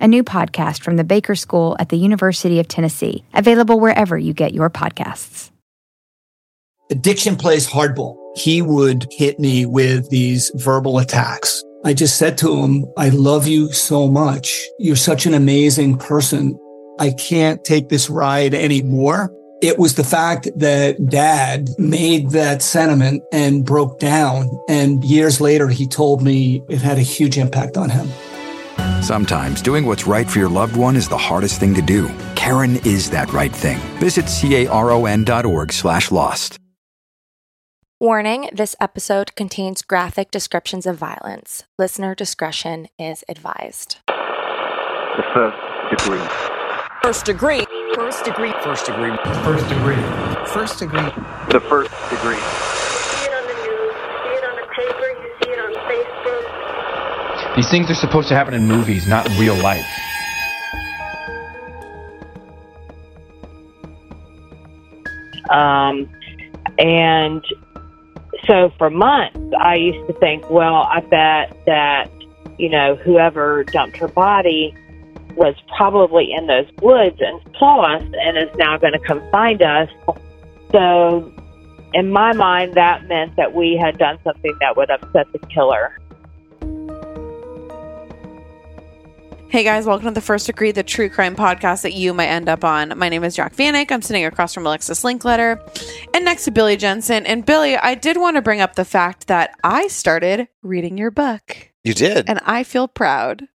a new podcast from the Baker School at the University of Tennessee, available wherever you get your podcasts. Addiction plays hardball. He would hit me with these verbal attacks. I just said to him, I love you so much. You're such an amazing person. I can't take this ride anymore. It was the fact that dad made that sentiment and broke down. And years later, he told me it had a huge impact on him. Sometimes doing what's right for your loved one is the hardest thing to do. Caron is that right thing. Visit caron.org slash lost. Warning, this episode contains graphic descriptions of violence. Listener discretion is advised. The first degree. First degree. First degree. First degree. First degree. First degree. The first degree. These things are supposed to happen in movies, not real life. Um, and so for months, I used to think, well, I bet that, you know, whoever dumped her body was probably in those woods and saw us and is now going to come find us. So in my mind, that meant that we had done something that would upset the killer. Hey guys, welcome to the First Degree, the true crime podcast that you might end up on. My name is Jac Vanek. I'm sitting across from Alexis Linkletter and next to Billy Jensen. And Billy, I did want to bring up the fact that I started reading your book. You did? And I feel proud.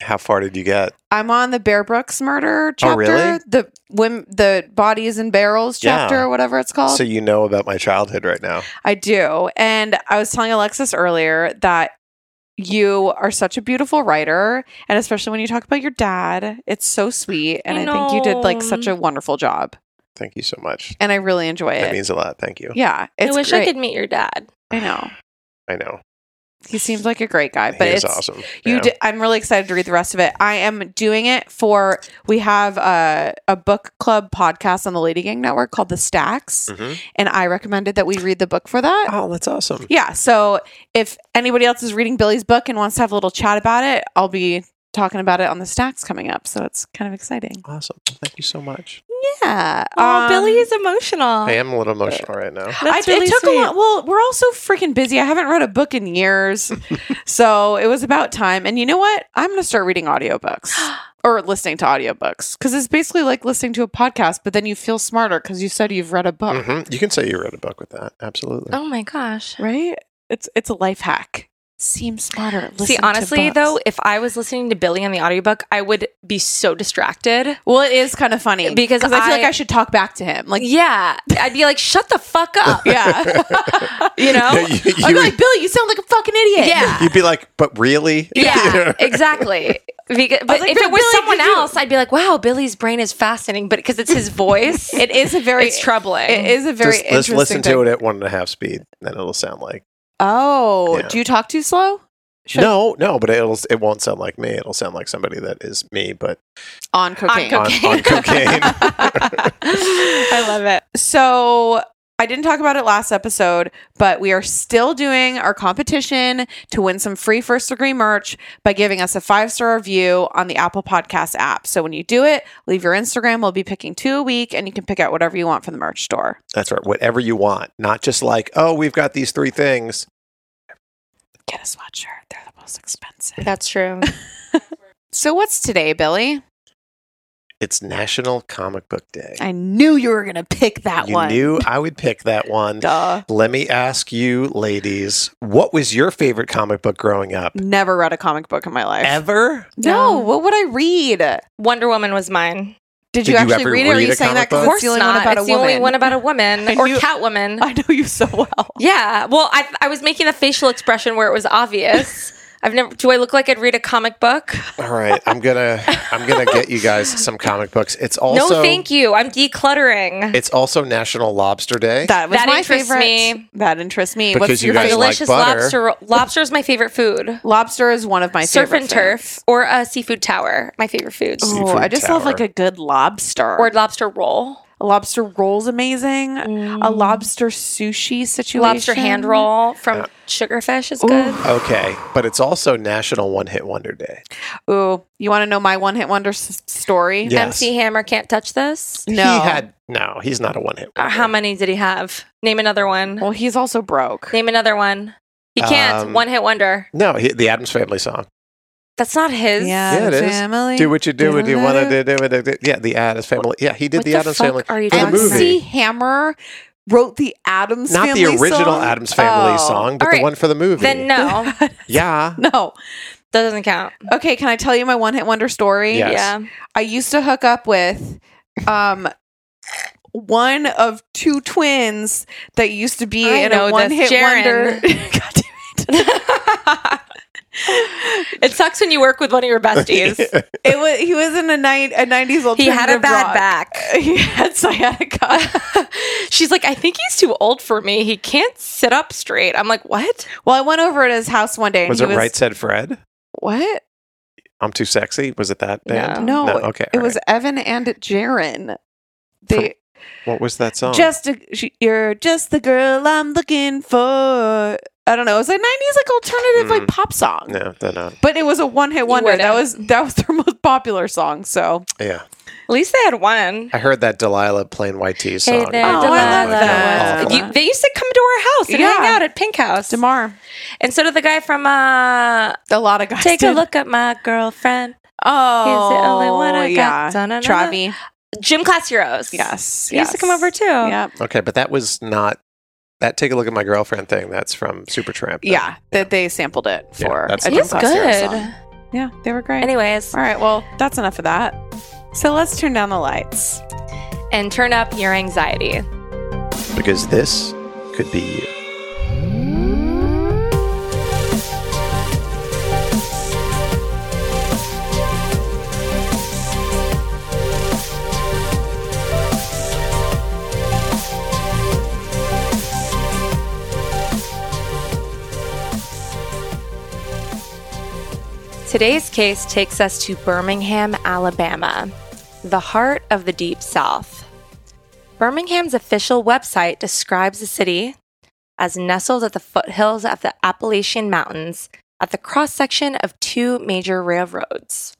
How far did you get? I'm on the Bear Brooks murder oh, chapter. Oh, really? The women, the bodies in barrels chapter, Yeah. or whatever it's called. So you know about my childhood right now. I do. And I was telling Alexis earlier that you are such a beautiful writer. And especially when you talk about your dad, it's so sweet. And I, I think you did like such a wonderful job. Thank you so much. And I really enjoy it. That it. means a lot. Thank you. yeah. It's I wish great. I could meet your dad. I know. I know. He seems like a great guy, but it's awesome. You, Yeah. di- I'm really excited to read the rest of it. I am doing it for. We have a, a book club podcast on the Lady Gang Network called The Stacks, Mhm. and I recommended that we read the book for that. Oh, that's awesome. Yeah. So if anybody else is reading Billy's book and wants to have a little chat about it, I'll be talking about it on the Stacks coming up. So it's kind of exciting. Awesome. Thank you so much. Yeah. Oh, um, Billy is emotional. I am a little emotional right now. I, That's really it took sweet. a lot. Well, we're all so freaking busy. I haven't read a book in years. so it was about time. And you know what? I'm going to start reading audiobooks or listening to audiobooks because it's basically like listening to a podcast, but then you feel smarter because you said you've read a book, hmm You can say you read a book with that. Absolutely. Oh my gosh. right? It's it's a life hack. Seem smarter. See, Listen to honestly, books. though, if I was listening to Billy on the audiobook, I would be so distracted. well, it is kind of funny Because I feel like I- I should talk back to him. Like, Yeah. I'd be like, shut the fuck up. yeah, You know? You- you- I'm like Billy. You sound like a fucking idiot. Yeah. You'd be like, but really? Yeah, exactly. Because, but like, if it was Billy, someone else, I'd be like, "Wow, Billy's brain is fascinating." But because it's his voice, It is a very. it's troubling. It is a very Just let's listen thing. to it at one and a half speed, then it'll sound like. Oh, Yeah. do you talk too slow? Should- No, no, but it'll it won't sound like me. It'll sound like somebody that is me, but on cocaine. On on, on cocaine. I love it. So I didn't talk about it last episode, but we are still doing our competition to win some free first degree merch by giving us a five star review on the Apple Podcast app. So when you do it, leave your Instagram. We'll be picking two a week, and you can pick out whatever you want from the merch store. That's right. Whatever you want, not just like, oh, we've got these three things. Get a sweatshirt; they're the most expensive. That's true. So what's today, Billy? It's National Comic Book Day. I knew you were gonna pick that you one. knew I would pick that one. Duh. Let me ask you, ladies, what was your favorite comic book growing up? Never read a comic book in my life. Ever? No, No. what would I read? Wonder Woman was mine. Did, Did you you actually ever read it? Or are read you a saying that comic because book? it's the only one about it's a the woman? only one about a woman I or knew- Catwoman. I know you so well. yeah. Well, I I was making a facial expression where it was obvious. I've never. Do I look like I'd read a comic book? All right, I'm gonna I'm gonna get you guys some comic books. It's also no, thank you. I'm decluttering. It's also National Lobster Day. That was That my interests favorite. me. That interests me. Because What's you your guys favorite? like Delicious butter. lobster. Lobster is my favorite food. Lobster is one of my Surf favorite and turf foods. or a seafood tower. My favorite foods. Oh, Seafood I just love like a good lobster. Or lobster roll. A lobster roll's amazing. A lobster sushi situation. Lobster hand roll from Sugarfish is good. Okay, but it's also National One Hit Wonder Day. Ooh, you want to know my one hit wonder s- story? Yeah. MC Hammer can't touch this. No. He had no, he's not a one hit. Uh, how many did he have? Name another one. Well, he's also broke. Name another one. He can't. Um, one hit wonder. No, he, the Addams Family song. That's not his. Yeah, it is. Family. Do what you do when you want to Do- do. do, do, do. Yeah, the Addams Family. Yeah, he did What the, the Addams Family. are you for the movie. MC Hammer wrote the Addams Not Family the original song? Addams Family Oh. song, but All the one for the movie. Then no, Yeah. No. that doesn't count. Okay, can I tell you my one hit wonder story? Yes. Yeah. I used to hook up with um one of two twins that used to be I in know a one this, hit Jaron. wonder. God damn it. It sucks when you work with one of your besties. It was he was in a night a nineties old. he had a bad rock. back. He had sciatica. She's like, I think he's too old for me. He can't sit up straight. I'm like, what? well, I went over at his house one day Was he it was Right Said Fred? what? I'm too sexy. Was it that band? No, okay. it all was right. Evan and Jaron. They What was that song? just a, she, you're just the girl I'm looking for. I don't know. It was a '90s like alternative like Mm. pop song. no, they're not. But it was a one hit wonder. That was wouldn't. that was their most popular song. So Yeah, At least they had one. I heard that Delilah Plain White T's song. Hey there, Oh, I love Delilah. that. Awful. You- they used to come to our house and Yeah. hang out at Pink House. Demar, And so did the guy from uh, a lot of guys. Take a did. Look at My Girlfriend. Oh, He's the only one I got. yeah. Da-na-na. Travie. Gym Class Heroes. Yes, He used to yes. come over too. Yeah, Okay, but that was not that. Take a look at my girlfriend thing. That's from Supertramp. then. yeah. That they sampled it Yeah, for. that's a fine. Gym He's Class Heroes good. song. Yeah, they were great. Anyways, all right. Well, that's enough of that. So let's turn down the lights. and turn up your anxiety. because this could be Today's case takes us to Birmingham, Alabama, the heart of the Deep South. Birmingham's official website describes the city as nestled at the foothills of the Appalachian Mountains at the cross section of two major railroads.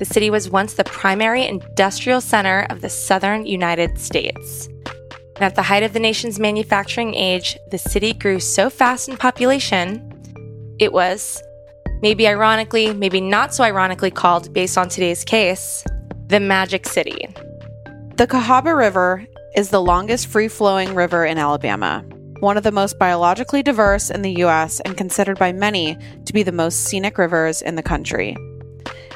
The city was once the primary industrial center of the southern United States. And at the height of the nation's manufacturing age, the city grew so fast in population, it was, maybe ironically, maybe not so ironically called based on today's case, the Magic City. The Cahaba River is the longest free flowing river in Alabama, one of the most biologically diverse in the U.S., and considered by many to be the most scenic rivers in the country.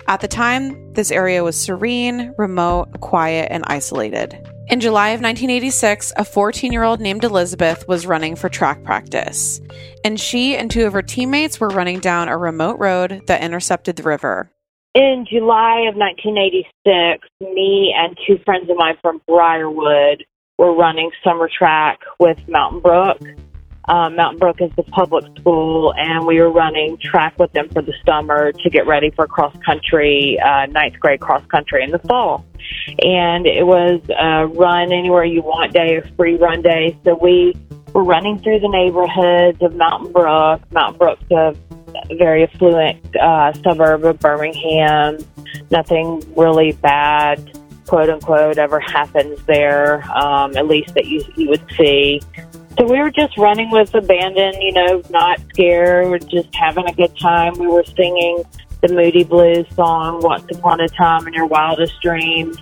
At the time, this area was serene, remote, quiet, and isolated. In July of 1986, a 14 year old named Elizabeth was running for track practice, and she and two of her teammates were running down a remote road that intercepted the river. In July of 1986, me and two friends of mine from Briarwood were running summer track with Mountain Brook. Um, Mountain Brook is the public school, and we were running track with them for the summer to get ready for cross country, uh, ninth grade cross country in the fall. And it was a run anywhere you want day, a free run day. So we were running through the neighborhoods of Mountain Brook. Mountain Brook's a very affluent uh, suburb of Birmingham. Nothing really bad, quote unquote, ever happens there, um, at least that you, you would see. So we were just running with abandon, you know, not scared, we're just having a good time. We were singing the Moody Blues song, Once Upon a Time in Your Wildest Dreams,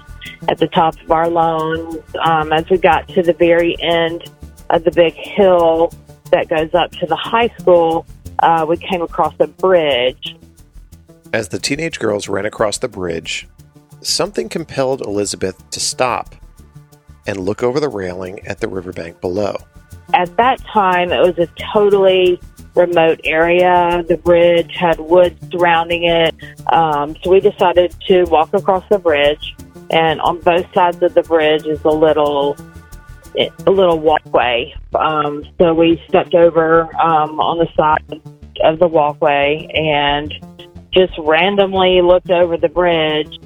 at the top of our lungs. Um, as we got to the very end of the big hill that goes up to the high school, uh, we came across a bridge. As the teenage girls ran across the bridge, something compelled Elizabeth to stop and look over the railing at the riverbank below. At that time, it was a totally remote area. The bridge had woods surrounding it. Um, so we decided to walk across the bridge. And on both sides of the bridge is a little a little walkway. Um, so we stepped over um, on the side of the walkway and just randomly looked over the bridge.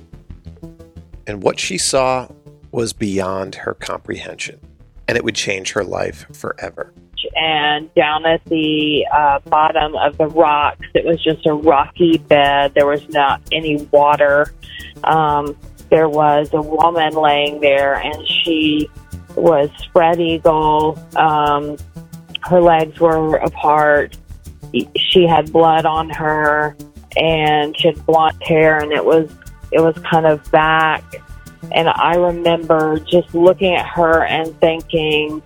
And what she saw was beyond her comprehension, and it would change her life forever. And down at the uh, bottom of the rocks, it was just a rocky bed. There was not any water. Um, there was a woman laying there, and she was spread eagle. Um, her legs were apart. She had blood on her, and she had blonde hair, and it was it was kind of back. And I remember just looking at her and thinking,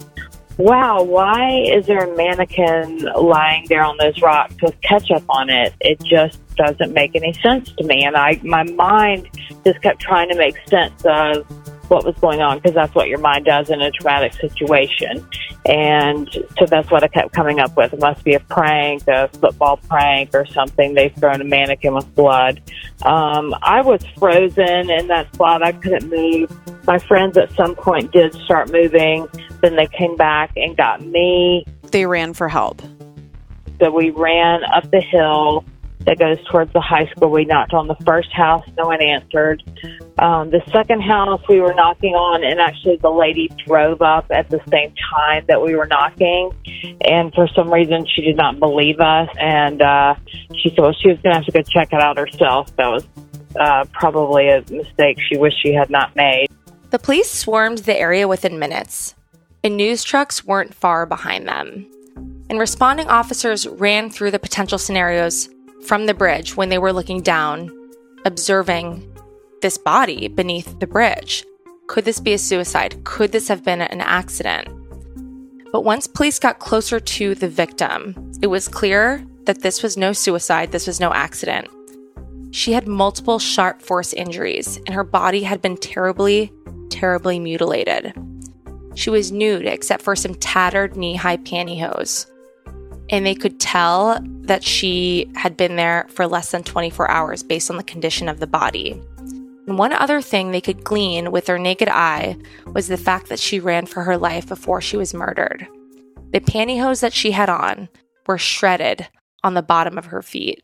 wow, why is there a mannequin lying there on those rocks with ketchup on it? It just doesn't make any sense to me. And I, my mind just kept trying to make sense of what was going on because that's what your mind does in a traumatic situation. And so that's what I kept coming up with. It must be a prank, a football prank or something. They've thrown a mannequin with blood. Um, I was frozen in that spot. I couldn't move. My friends at some point did start moving. Then they came back and got me. They ran for help. So we ran up the hill that goes towards the high school. We knocked on the first house, no one answered. Um, the second house we were knocking on, and actually the lady drove up at the same time that we were knocking. And for some reason, she did not believe us, and uh, she said well, she was going to have to go check it out herself. That was uh, probably a mistake she wished she had not made. The police swarmed the area within minutes, and news trucks weren't far behind them. And responding officers ran through the potential scenarios from the bridge when they were looking down, observing this body beneath the bridge. Could this be a suicide? Could this have been an accident? But once police got closer to the victim, it was clear that this was no suicide, this was no accident. She had multiple sharp force injuries, and her body had been terribly, terribly mutilated. She was nude except for some tattered knee high pantyhose and they could tell that she had been there for less than 24 hours based on the condition of the body. And one other thing they could glean with their naked eye was the fact that she ran for her life before she was murdered. The pantyhose that she had on were shredded on the bottom of her feet.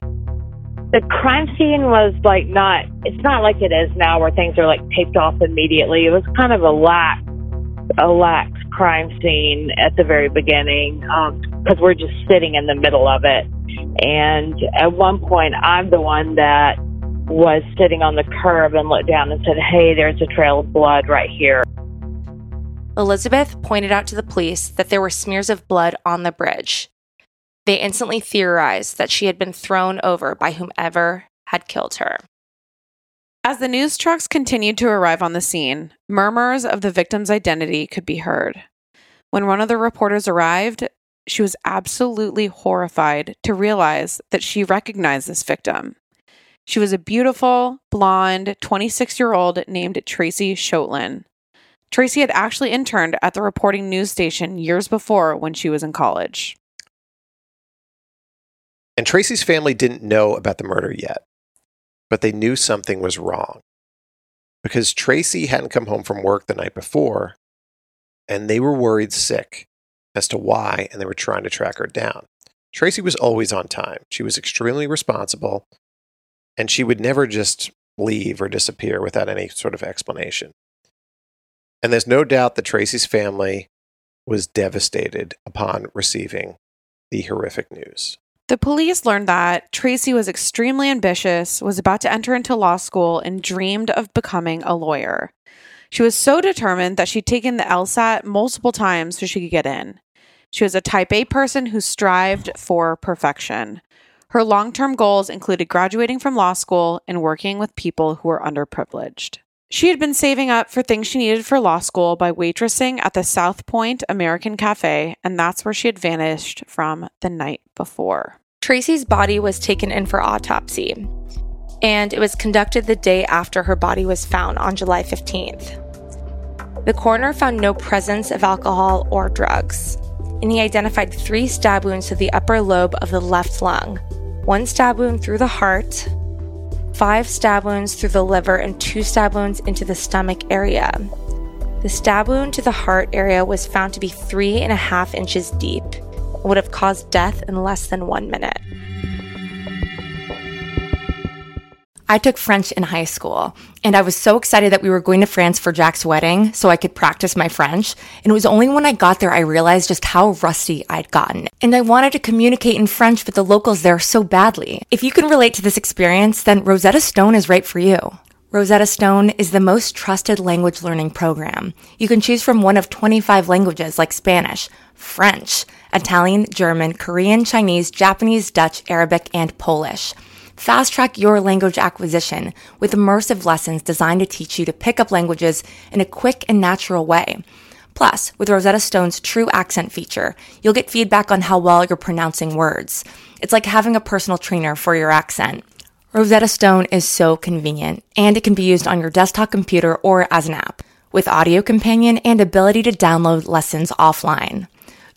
The crime scene was like not, it's not like it is now where things are like taped off immediately. It was kind of a lax, a lax crime scene at the very beginning because um, we're just sitting in the middle of it. And at one point, I'm the one that was sitting on the curb and looked down and said, Hey, there's a trail of blood right here. Elizabeth pointed out to the police that there were smears of blood on the bridge. They instantly theorized that she had been thrown over by whomever had killed her. As the news trucks continued to arrive on the scene, murmurs of the victim's identity could be heard. When one of the reporters arrived, she was absolutely horrified to realize that she recognized this victim. She was a beautiful, blonde, 26 year old named Tracey Schoettlin. Tracey had actually interned at the reporting news station years before when she was in college. And Tracey's family didn't know about the murder yet but they knew something was wrong because Tracey hadn't come home from work the night before and they were worried sick as to why and they were trying to track her down. Tracey was always on time. She was extremely responsible and she would never just leave or disappear without any sort of explanation. And there's no doubt that Tracey's family was devastated upon receiving the horrific news. The police learned that Tracey was extremely ambitious, was about to enter into law school, and dreamed of becoming a lawyer. She was so determined that she'd taken the LSAT multiple times so she could get in. She was a type A person who strived for perfection. Her long term goals included graduating from law school and working with people who were underprivileged. She had been saving up for things she needed for law school by waitressing at the South Point American Cafe, and that's where she had vanished from the night before. Tracey's body was taken in for autopsy, and it was conducted the day after her body was found on July 15th. The coroner found no presence of alcohol or drugs. and he identified three stab wounds to the upper lobe of the left lung, one stab wound through the heart, five stab wounds through the liver, and two stab wounds into the stomach area. The stab wound to the heart area was found to be three and a half inches deep and would have caused death in less than one minute. I took French in high school, and I was so excited that we were going to France for Jack's wedding so I could practice my French. And it was only when I got there I realized just how rusty I'd gotten. And I wanted to communicate in French with the locals there so badly. If you can relate to this experience, then Rosetta Stone is right for you. Rosetta Stone is the most trusted language learning program. You can choose from one of 25 languages like Spanish, French, Italian, German, Korean, Chinese, Japanese, Dutch, Arabic, and Polish. Fast track your language acquisition with immersive lessons designed to teach you to pick up languages in a quick and natural way. Plus, with Rosetta Stone's true accent feature, you'll get feedback on how well you're pronouncing words. It's like having a personal trainer for your accent. Rosetta Stone is so convenient, and it can be used on your desktop computer or as an app, with audio companion and ability to download lessons offline.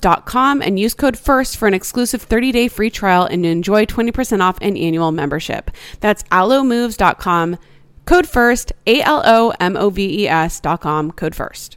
alomoves.com and use code FIRST for an exclusive 30-day free trial and enjoy 20% off an annual membership. That's alomoves.com, code FIRST, A-L-O-M-O-V-E-S dot com, code FIRST.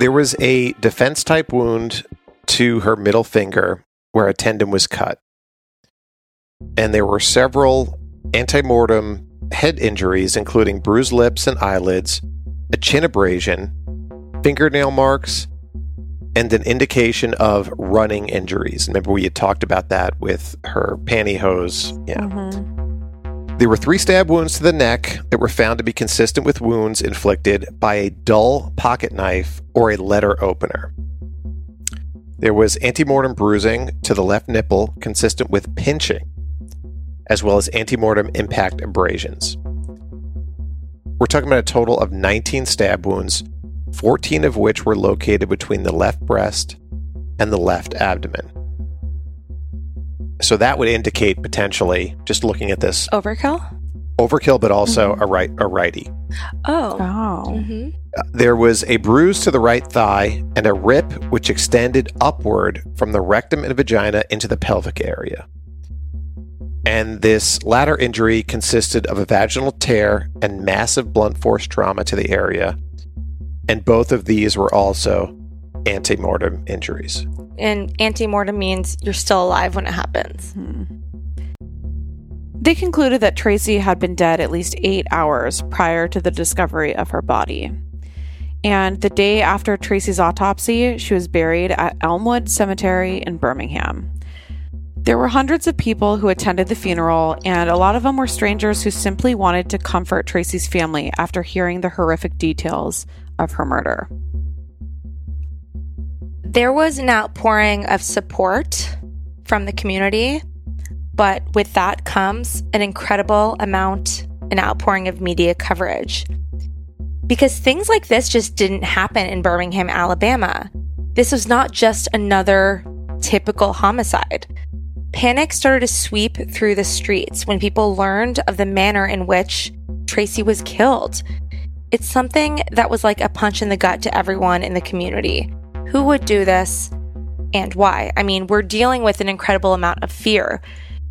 There was a defense type wound to her middle finger where a tendon was cut. And there were several antemortem head injuries, including bruised lips and eyelids, a chin abrasion, fingernail marks, and an indication of running injuries. Remember, we had talked about that with her pantyhose. Yeah. Mm-hmm. There were three stab wounds to the neck that were found to be consistent with wounds inflicted by a dull pocket knife or a letter opener. There was antemortem bruising to the left nipple consistent with pinching, as well as antemortem impact abrasions. We're talking about a total of 19 stab wounds, 14 of which were located between the left breast and the left abdomen. So that would indicate potentially, just looking at this, Overkill? overkill, but also a right a righty. Oh. Oh. hmm There was a bruise to the right thigh and a rip which extended upward from the rectum and vagina into the pelvic area. And this latter injury consisted of a vaginal tear and massive blunt force trauma to the area. And both of these were also antemortem injuries. And antemortem means you're still alive when it happens. Hmm. They concluded that Tracey had been dead at least eight hours prior to the discovery of her body. And the day after Tracey's autopsy, she was buried at Elmwood Cemetery in Birmingham. There were hundreds of people who attended the funeral, and a lot of them were strangers who simply wanted to comfort Tracey's family after hearing the horrific details of her murder. There was an outpouring of support from the community, but with that comes an incredible amount, an outpouring of media coverage. Because things like this just didn't happen in Birmingham, Alabama. This was not just another typical homicide. Panic started to sweep through the streets when people learned of the manner in which Tracey was killed. It's something that was like a punch in the gut to everyone in the community. Who would do this and why? I mean, we're dealing with an incredible amount of fear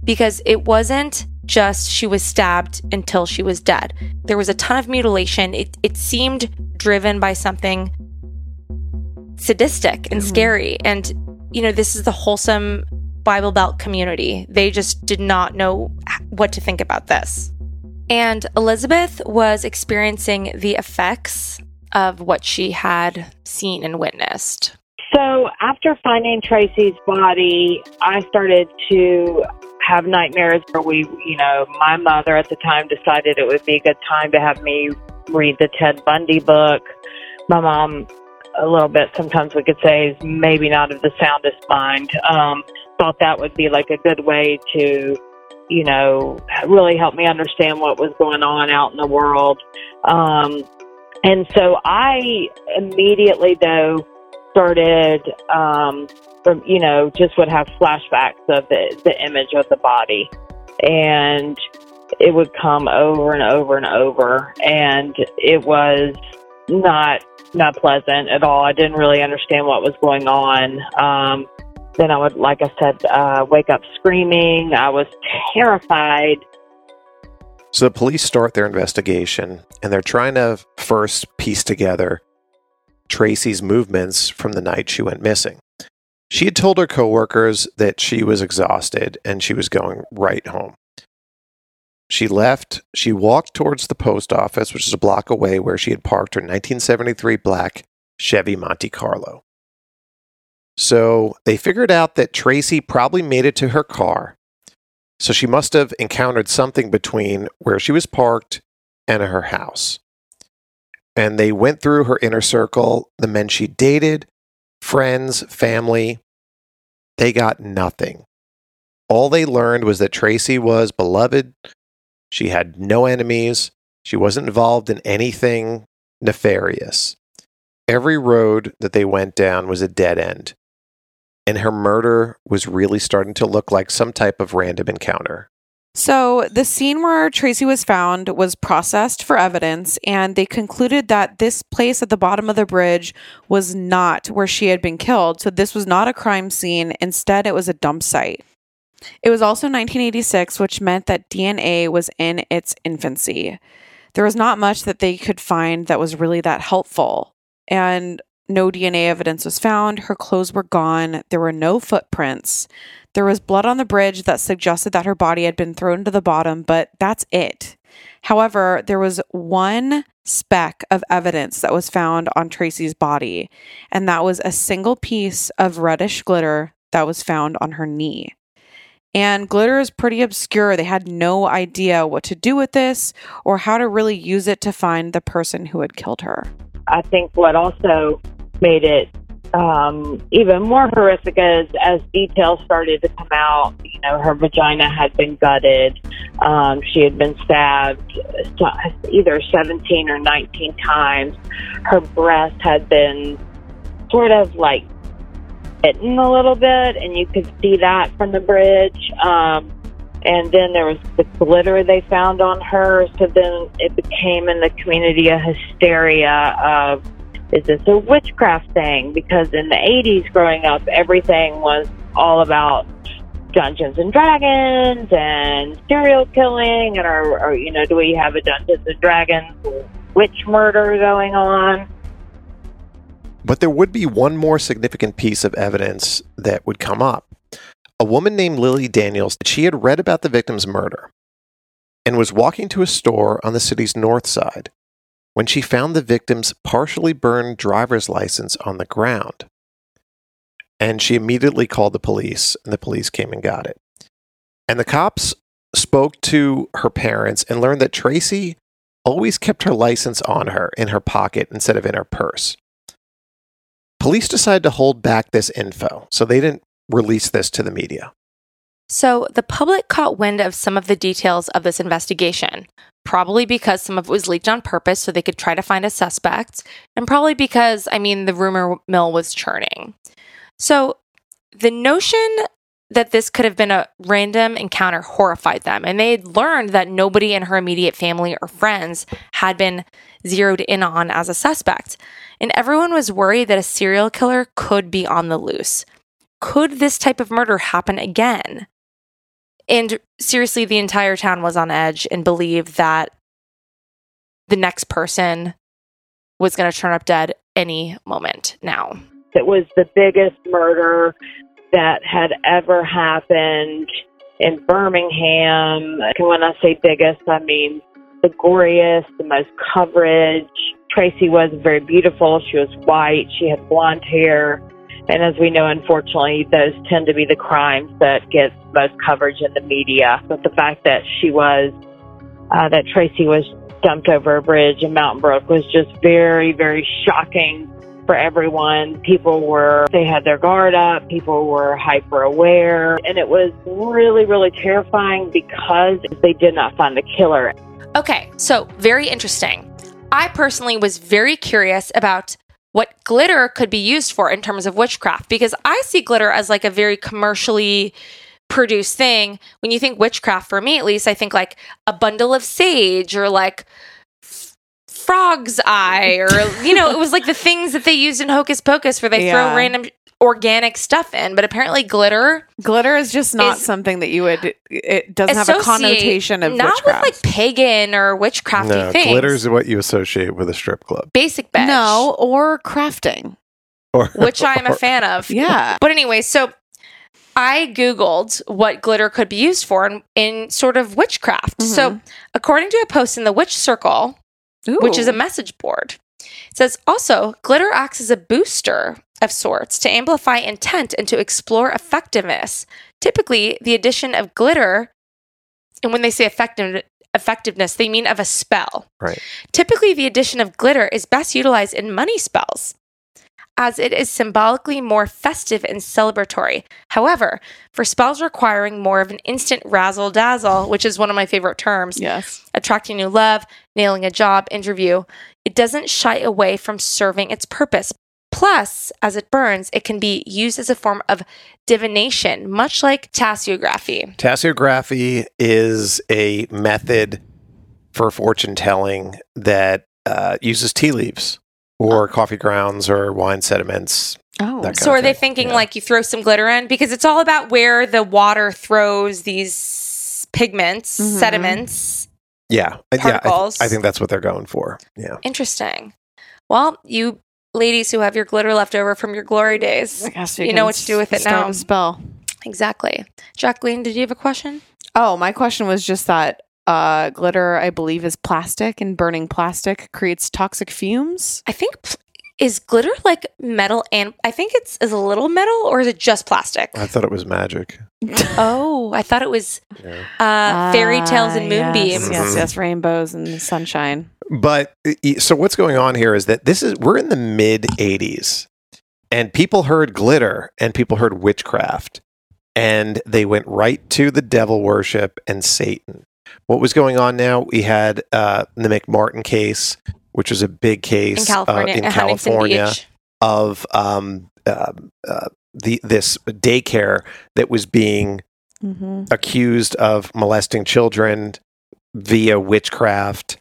because it wasn't just she was stabbed until she was dead. There was a ton of mutilation. It, it seemed driven by something sadistic and mm-hmm. scary. And, you know, this is the wholesome Bible Belt community. They just did not know what to think about this. And Elizabeth was experiencing the effects of what she had seen and witnessed. So after finding Tracey's body, I started to have nightmares where we, you know, my mother at the time decided it would be a good time to have me read the Ted Bundy book. My mom, a little bit, sometimes we could say, is maybe not of the soundest mind. Um, thought that would be like a good way to, you know, really help me understand what was going on out in the world. Um, and so I immediately, though, started, um, from, you know, just would have flashbacks of the, the image of the body. And it would come over and over and over. And it was not, not pleasant at all. I didn't really understand what was going on. Um, then I would, like I said, uh, wake up screaming. I was terrified. So the police start their investigation and they're trying to first piece together Tracey's movements from the night she went missing. She had told her coworkers that she was exhausted and she was going right home. She left, she walked towards the post office, which is a block away where she had parked her 1973 black Chevy Monte Carlo. So they figured out that Tracey probably made it to her car. So she must have encountered something between where she was parked and her house. And they went through her inner circle, the men she dated, friends, family. They got nothing. All they learned was that Tracey was beloved. She had no enemies. She wasn't involved in anything nefarious. Every road that they went down was a dead end. And her murder was really starting to look like some type of random encounter. So, the scene where Tracey was found was processed for evidence, and they concluded that this place at the bottom of the bridge was not where she had been killed. So, this was not a crime scene. Instead, it was a dump site. It was also 1986, which meant that DNA was in its infancy. There was not much that they could find that was really that helpful. And no DNA evidence was found. Her clothes were gone. There were no footprints. There was blood on the bridge that suggested that her body had been thrown to the bottom, but that's it. However, there was one speck of evidence that was found on Tracey's body, and that was a single piece of reddish glitter that was found on her knee. And glitter is pretty obscure. They had no idea what to do with this or how to really use it to find the person who had killed her. I think what also made it um, even more horrific is as details started to come out. You know, her vagina had been gutted. Um, she had been stabbed either 17 or 19 times. Her breast had been sort of like bitten a little bit, and you could see that from the bridge. Um, and then there was the glitter they found on her. So then it became in the community a hysteria of is this a witchcraft thing? Because in the 80s, growing up, everything was all about Dungeons and Dragons and serial killing, and or you know, do we have a Dungeons and Dragons witch murder going on? But there would be one more significant piece of evidence that would come up. A woman named Lily Daniels, she had read about the victim's murder and was walking to a store on the city's north side when she found the victim's partially burned driver's license on the ground. And she immediately called the police, and the police came and got it. And the cops spoke to her parents and learned that Tracey always kept her license on her in her pocket instead of in her purse. Police decided to hold back this info, so they didn't release this to the media. So the public caught wind of some of the details of this investigation, probably because some of it was leaked on purpose so they could try to find a suspect, and probably because, I mean, the rumor mill was churning. So the notion that this could have been a random encounter horrified them, and they had learned that nobody in her immediate family or friends had been zeroed in on as a suspect. And everyone was worried that a serial killer could be on the loose. Could this type of murder happen again? And seriously, the entire town was on edge and believed that the next person was going to turn up dead any moment now. It was the biggest murder that had ever happened in Birmingham. And when I say biggest, I mean the goriest, the most coverage. Tracey was very beautiful. She was white. She had blonde hair. And as we know, unfortunately, those tend to be the crimes that get most coverage in the media. But the fact that she was, uh, that Tracey was dumped over a bridge in Mountain Brook was just very, very shocking for everyone. People were, they had their guard up. People were hyper aware. And it was really, really terrifying because they did not find the killer. Okay, so very interesting. I personally was very curious about what glitter could be used for in terms of witchcraft because I see glitter as like a very commercially produced thing. When you think witchcraft, for me at least, I think like a bundle of sage or like frog's eye or, you know, it was like the things that they used in Hocus Pocus where they Yeah. throw random organic stuff in. But apparently, glitter Glitter is just not Is- something that you would. It doesn't have a connotation of not witchcraft. with like pagan or witchcrafty No, things. glitters is what you associate with a strip club. basic bitch. no, or crafting. Or, which I am a fan of. Yeah. But anyway, so I Googled what glitter could be used for in, in sort of witchcraft. So, mm-hmm. according to a post in the Witch Circle, which is a message board, it says also glitter acts as a booster of sorts to amplify intent and to explore effectiveness. Typically, the addition of glitter, and when they say effective, effectiveness, they mean of a spell. Right. Typically, the addition of glitter is best utilized in money spells, as it is symbolically more festive and celebratory. However, for spells requiring more of an instant razzle dazzle, which is one of my favorite terms, Yes. attracting new love, nailing a job interview, it doesn't shy away from serving its purpose. Plus, as it burns, it can be used as a form of divination, much like tasseography. Tasseography is a method for fortune telling that uh, uses tea leaves or coffee grounds or wine sediments. Oh. So are of they thinking yeah. like you throw some glitter in because it's all about where the water throws these pigments, Mhm. sediments. Yeah, Uh, yeah. I, th- I think that's what they're going for. Yeah. Interesting. Well, you ladies who have your glitter left over from your glory days, I guess you know what to do with it now. Spell. Exactly. Jacqueline, did you have a question? Oh, my question was just that uh, glitter, I believe, is plastic, and burning plastic creates toxic fumes. I think pl- is glitter like metal and I think it's is a little metal or is it just plastic? I thought it was magic. oh, I thought it was Yeah. uh, fairy tales and Ah, yes, moonbeams. Yes, yes, rainbows and sunshine. But e- so what's going on here is that this is we're in the mid 80s and people heard glitter and people heard witchcraft and they went right to the devil worship and Satan. What was going on now? We had uh, the McMartin case, which was a big case in California, uh, in California of um, uh, uh, the this daycare that was being Mm-hmm. accused of molesting children via witchcraft.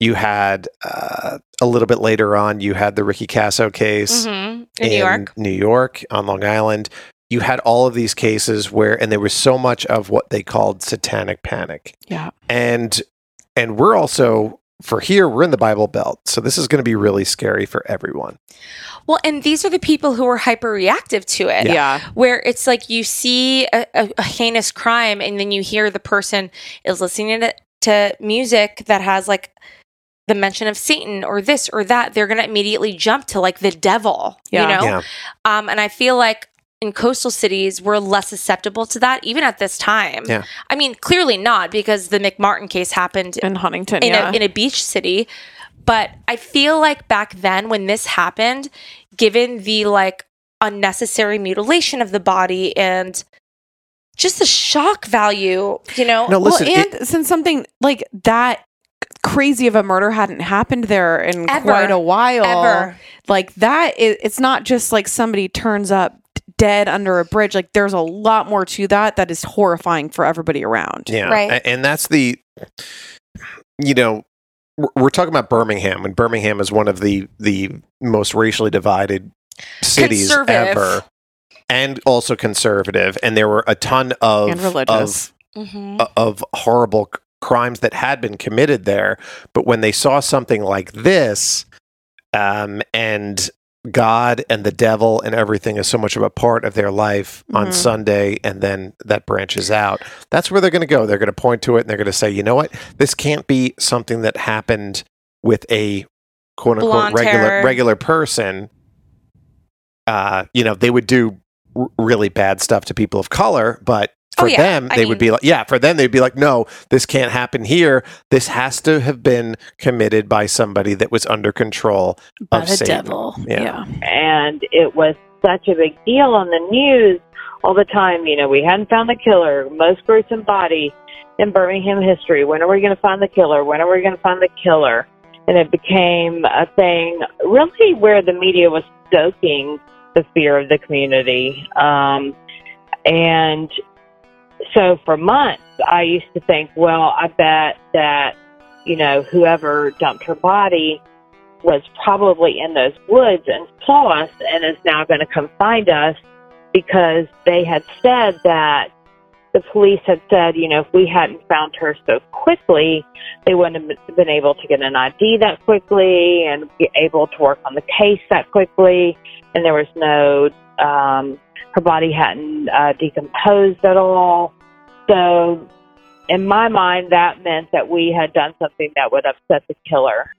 You had uh, a little bit later on, you had the Ricky Kasso case Mhm. In New York. New York, on Long Island. You had all of these cases where, and there was so much of what they called satanic panic. Yeah. And and we're also for here, we're in the Bible Belt, so this is going to be really scary for everyone. Well, and these are the people who are hyper reactive to it. Yeah. Where it's like you see a, a, a heinous crime and then you hear the person is listening to, to music that has like the mention of Satan or this or that. They're going to immediately jump to like the devil, Yeah. you know? Yeah. Um, and I feel like in coastal cities, we're less susceptible to that, even at this time. Yeah. I mean, clearly not because the McMartin case happened In Huntington. in, yeah. a, in a beach city. But I feel like back then when this happened, given the like unnecessary mutilation of the body and just the shock value, you know, No, listen, well, it- and since something like that crazy of a murder hadn't happened there in Ever. quite a while, Ever. like that, it, it's not just like somebody turns up dead under a bridge. Like there's a lot more to that that is horrifying for everybody around. Yeah. Right. And that's the, you know, we're- we're talking about Birmingham, and Birmingham is one of the the most racially divided cities ever, and also conservative. And there were a ton of And religious. Of, mm-hmm. of horrible c- crimes that had been committed there. But when they saw something like this, um, and God and the devil and everything is so much of a part of their life on Mhm. Sunday, and then that branches out. That's where they're going to go. They're going to point to it and they're going to say, you know what? This can't be something that happened with a quote unquote Blonde regular hair. regular person. Uh, you know, they would do r- really bad stuff to people of color, but Oh, for yeah. them, I they would mean- be like, yeah, for them, they'd be like, no, this can't happen here. This has to have been committed by somebody that was under control By of the Satan. devil. Yeah. yeah. and it was such a big deal on the news all the time. You know, we hadn't found the killer, most gruesome body in Birmingham history. When are we going to find the killer? When are we going to find the killer? And it became a thing really where the media was stoking the fear of the community. Um, and so for months, I used to think, well, I bet that, you know, whoever dumped her body was probably in those woods and saw us and is now going to come find us because they had said that the police had said, you know, if we hadn't found her so quickly, they wouldn't have been able to get an ID that quickly and be able to work on the case that quickly. And there was no, um, her body hadn't uh, decomposed at all. So, in my mind, that meant that we had done something that would upset the killer.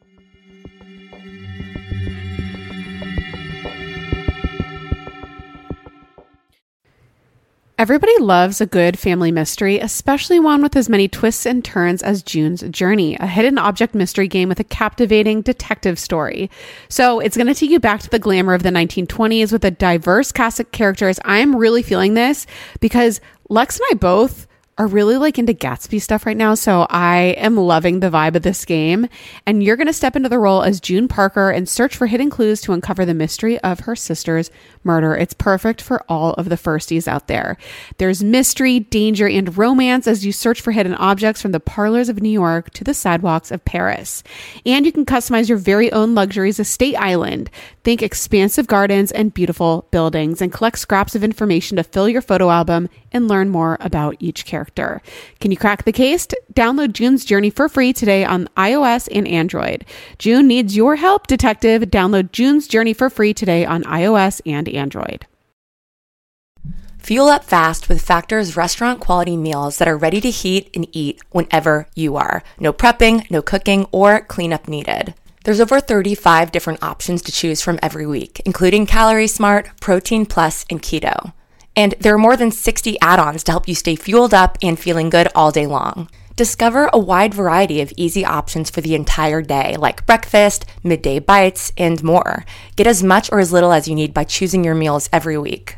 Everybody loves a good family mystery, especially one with as many twists and turns as June's Journey, a hidden object mystery game with a captivating detective story. So it's going to take you back to the glamour of the 1920s with a diverse cast of characters. I am really feeling this because Lex and I both are really like into Gatsby stuff right now. So I am loving the vibe of this game. And you're going to step into the role as June Parker and search for hidden clues to uncover the mystery of her sister's murder. It's perfect for all of the firsties out there. There's mystery, danger, and romance as you search for hidden objects from the parlors of New York to the sidewalks of Paris. And you can customize your very own luxuries estate island. Think expansive gardens and beautiful buildings and collect scraps of information to fill your photo album and learn more about each character. Can you crack the case? Download June's Journey for free today on iOS and Android. June needs your help, detective. Download June's Journey for free today on iOS and Android. Fuel up fast with Factor's restaurant quality meals that are ready to heat and eat whenever you are. No prepping, no cooking, or cleanup needed. There's over 35 different options to choose from every week, including Calorie Smart, Protein Plus, and Keto. And there are more than 60 add ons to help you stay fueled up and feeling good all day long. Discover a wide variety of easy options for the entire day, like breakfast, midday bites, and more. Get as much or as little as you need by choosing your meals every week.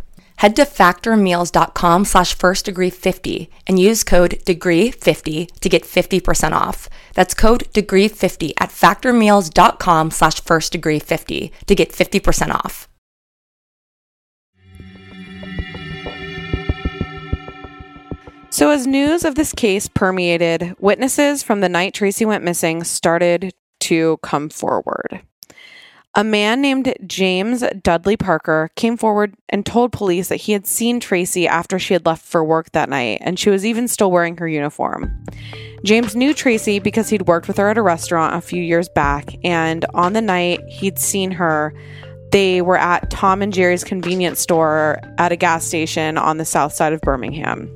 Head to factormeals.com slash first degree 50 and use code degree50 to get 50% off. That's code degree50 at factormeals.com slash first degree 50 to get 50% off. So, as news of this case permeated, witnesses from the night Tracey went missing started to come forward. A man named James Dudley Parker came forward and told police that he had seen Tracey after she had left for work that night, and she was even still wearing her uniform. James knew Tracey because he'd worked with her at a restaurant a few years back, and on the night he'd seen her, they were at Tom and Jerry's convenience store at a gas station on the south side of Birmingham.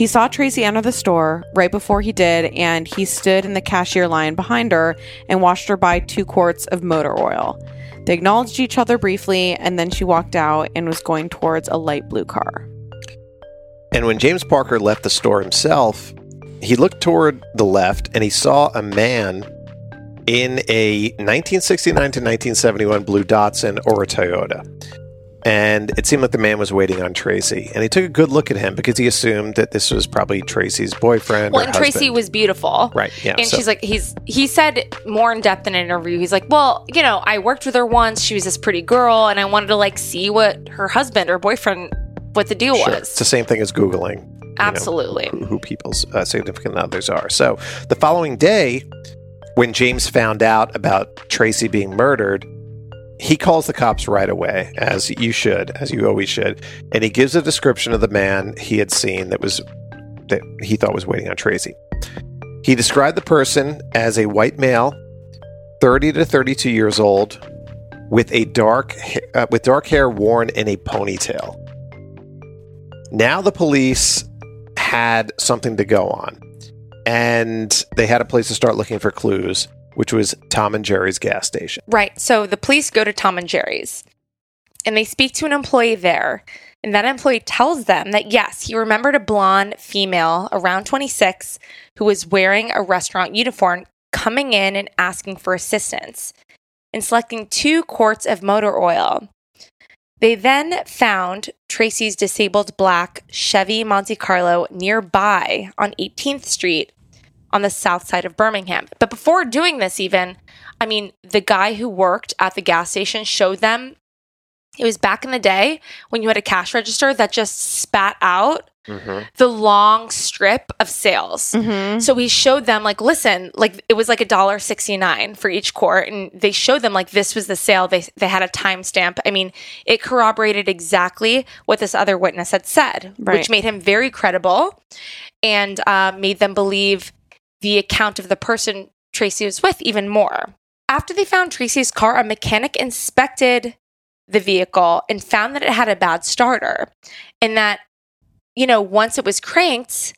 He saw Tracey enter the store right before he did, and he stood in the cashier line behind her and watched her buy two quarts of motor oil. They acknowledged each other briefly, and then she walked out and was going towards a light blue car. And when James Parker left the store himself, he looked toward the left and he saw a man in a 1969 to 1971 blue Datsun or a Toyota. And it seemed like the man was waiting on Tracey. And he took a good look at him because he assumed that this was probably Tracey's boyfriend. Well, and Tracey was beautiful. Right, yeah, And so- she's like, he's, he said more in depth in an interview. He's like, well, you know, I worked with her once. She was this pretty girl. And I wanted to like see what her husband or boyfriend, what the deal Sure. was. It's the same thing as Googling. you know, Absolutely. who, who people's uh, significant others are. So the following day, when James found out about Tracey being murdered, he calls the cops right away, as you should, as you always should, and he gives a description of the man he had seen that was that he thought was waiting on Tracey. He described the person as a white male, 30 to 32 years old, with a dark uh, with dark hair worn in a ponytail. Now the police had something to go on, and they had a place to start looking for clues, which was Tom and Jerry's gas station. Right. So the police go to Tom and Jerry's and they speak to an employee there. And that employee tells them that yes, he remembered a blonde female around 26 who was wearing a restaurant uniform coming in and asking for assistance and selecting two quarts of motor oil. They then found Tracey's disabled black Chevy Monte Carlo nearby on 18th Street on the south side of Birmingham. But before doing this, even, I mean, the guy who worked at the gas station showed them. It was back in the day when you had a cash register that just spat out the long strip of sales. So he showed them like, listen, like it was like a dollar sixty nine for each quart, and they showed them like this was the sale. They they had a timestamp. I mean, it corroborated exactly what this other witness had said, Right. which made him very credible, and uh, made them believe the account of the person Tracey was with even more. After they found Tracey's car, a mechanic inspected the vehicle and found that it had a bad starter and that, you know, once it was cranked,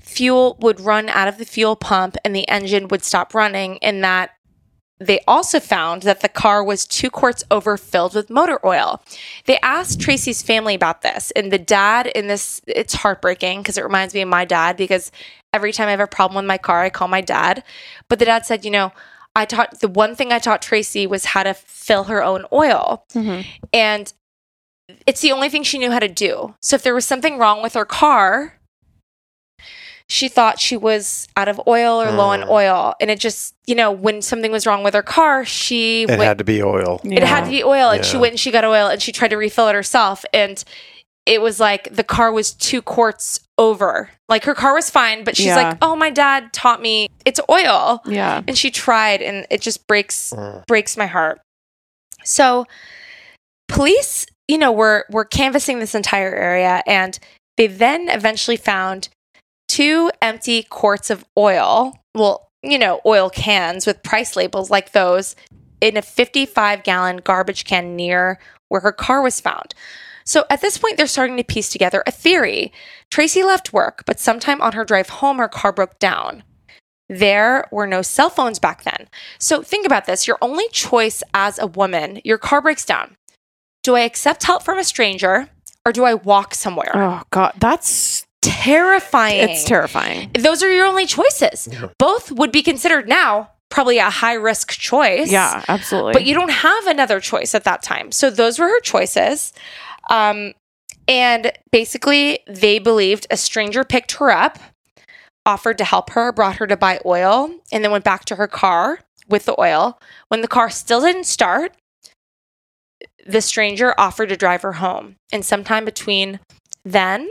fuel would run out of the fuel pump and the engine would stop running and that they also found that the car was two quarts overfilled with motor oil. They asked Tracey's family about this, and the dad in this, it's heartbreaking because it reminds me of my dad because every time I have a problem with my car, I call my dad. But the dad said, you know, I taught the one thing I taught Tracey was how to fill her own oil. And it's the only thing she knew how to do. So if there was something wrong with her car, she thought she was out of oil or low on Mm. oil. And it just, you know, when something was wrong with her car, she It went, had to be oil. it had to be oil. And she went and she got oil and she tried to refill it herself. And it was like the car was two quarts over. Like her car was fine, but she's Yeah. like, oh, my dad taught me it's oil. Yeah. And she tried and it just breaks mm. breaks my heart. So police, you know, were were canvassing this entire area and they then eventually found two empty quarts of oil. Well, you know, oil cans with price labels like those in a 55 gallon garbage can near where her car was found. So at this point, they're starting to piece together a theory. Tracey left work, but sometime on her drive home, her car broke down. There were no cell phones back then. So think about this your only choice as a woman, your car breaks down. Do I accept help from a stranger or do I walk somewhere? Oh God, that's terrifying. It's terrifying. Those are your only choices. Both would be considered now probably a high risk choice. Yeah, absolutely. But you don't have another choice at that time. So those were her choices. Um, and basically, they believed a stranger picked her up, offered to help her, brought her to buy oil, and then went back to her car with the oil. When the car still didn't start, the stranger offered to drive her home. And sometime between then,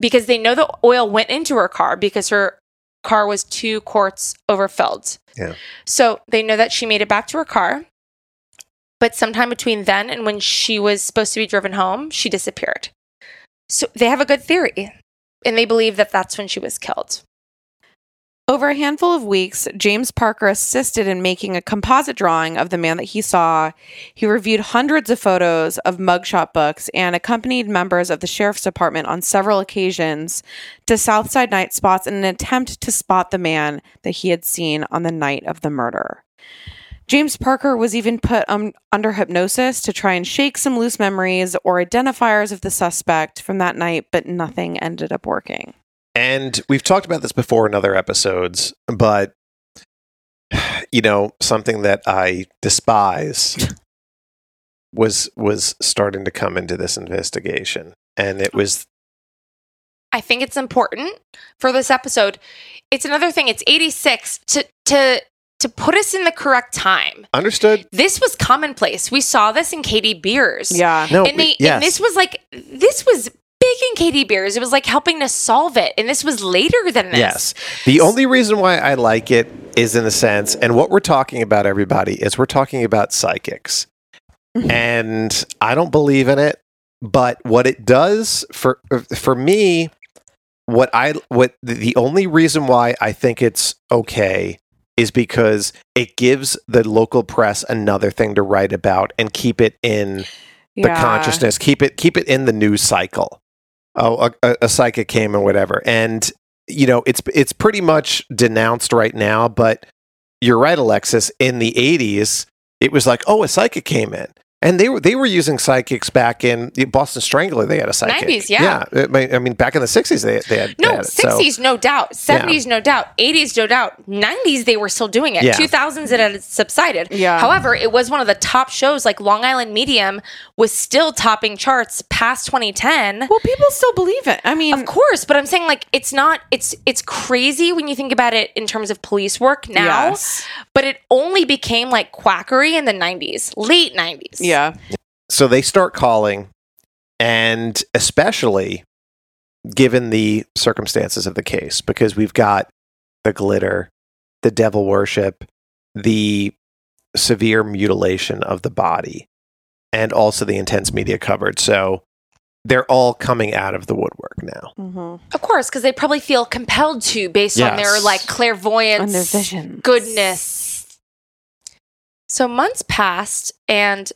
because they know the oil went into her car because her car was two quarts overfilled. Yeah. So they know that she made it back to her car. But sometime between then and when she was supposed to be driven home, she disappeared. So they have a good theory. And they believe that that's when she was killed. Over a handful of weeks, James Parker assisted in making a composite drawing of the man that he saw. He reviewed hundreds of photos of mugshot books and accompanied members of the sheriff's department on several occasions to Southside night spots in an attempt to spot the man that he had seen on the night of the murder. James Parker was even put um, under hypnosis to try and shake some loose memories or identifiers of the suspect from that night, but nothing ended up working. And we've talked about this before in other episodes, but you know, something that I despise was was starting to come into this investigation. And it was I think it's important for this episode. It's another thing. It's 86 to to to put us in the correct time. understood. This was commonplace. We saw this in Katie Beers. Yeah. No, and, they, we- yes. and this was like this was big in Katie Beers. It was like helping to solve it. And this was later than this. Yes. The only reason why I like it is in a sense, and what we're talking about, everybody, is we're talking about psychics. Mm-hmm. and I don't believe in it, but what it does for for me, what I what the only reason why I think it's okay is because it gives the local press another thing to write about and keep it in the consciousness keep it keep it in the news cycle. Oh a, a, a psychic came and whatever. And you know it's it's pretty much denounced right now but you're right alexis in the 80s it was like oh a psychic came in and they were they were using psychics back in Boston Strangler. They had a psychic. 90s, yeah. yeah. I mean- I mean, back in the '60s, they, they had they No, had it, so- 60s, no doubt. 70s, no doubt. 80s, no doubt. 90s, they were still doing it. Yeah. 2000s, it had subsided. Yeah. However, it was one of the top shows. Like Long Island Medium was still topping charts past 2010. Well, people still believe it. I mean, Of course, but I'm saying like it's not it's it's crazy when you think about it in terms of police work now. Yes. But it only became like quackery in the 90s, late 90s. yeah. So they start calling and especially given the circumstances of the case because we've got the glitter the devil worship the severe mutilation of the body and also the intense media coverage so they're all coming out of the woodwork now Mm-hmm. Of course, because they probably feel compelled to based on their like clairvoyance And their visions. goodness. So months passed and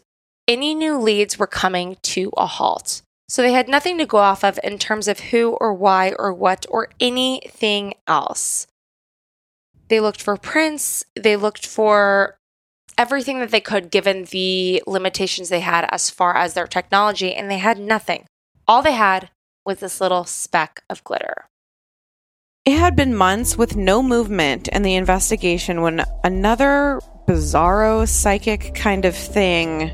any new leads were coming to a halt. So they had nothing to go off of in terms of who or why or what or anything else. They looked for prints, they looked for everything that they could given the limitations they had as far as their technology, and they had nothing. All they had was this little speck of glitter. It had been months with no movement in the investigation when another bizarro psychic kind of thing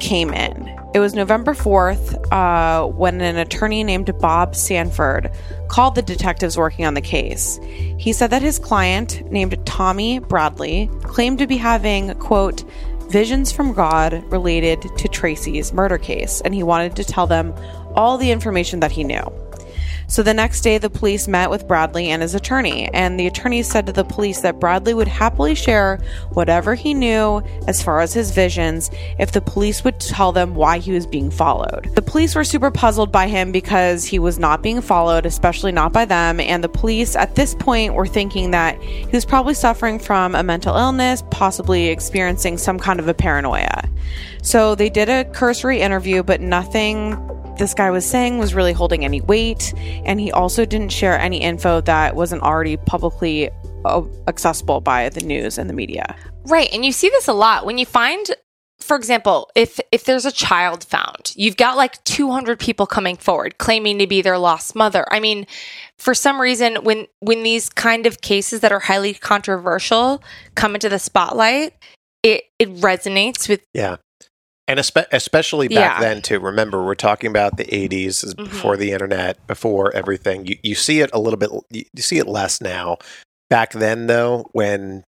came in. It was November 4th uh, when an attorney named Bob Sanford called the detectives working on the case. He said that his client, named Tommy Bradley, claimed to be having, quote, visions from God related to Tracey's murder case, and he wanted to tell them all the information that he knew. So the next day, the police met with Bradley and his attorney, and the attorney said to the police that Bradley would happily share whatever he knew as far as his visions if the police would tell them why he was being followed. The police were super puzzled by him because he was not being followed, especially not by them, and the police at this point were thinking that he was probably suffering from a mental illness, possibly experiencing some kind of a paranoia. So they did a cursory interview, but nothing this guy was saying was really holding any weight. And he also didn't share any info that wasn't already publicly uh, accessible by the news and the media. Right. And you see this a lot when you find for example, if if there's a child found, you've got like 200 people coming forward claiming to be their lost mother. I mean, for some reason when when these kind of cases that are highly controversial come into the spotlight, it it resonates with Yeah. And espe- especially back Yeah. then, too. Remember, we're talking about the 80s, is Mhm. before the internet, before everything. You, you see it a little bit, you, you see it less now. Back then, though, when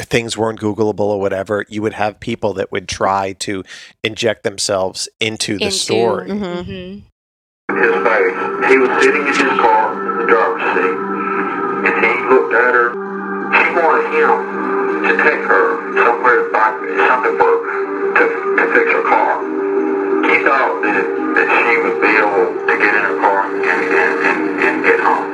things weren't Googleable or whatever, you would have people that would try to inject themselves into the into story. Mhm. his face. He was sitting in his car in the driver's seat, and he looked at her. She wanted him to take her somewhere, like something for to, to fix her car. He thought that, that she would be able to get in her car and, and, and, and get home.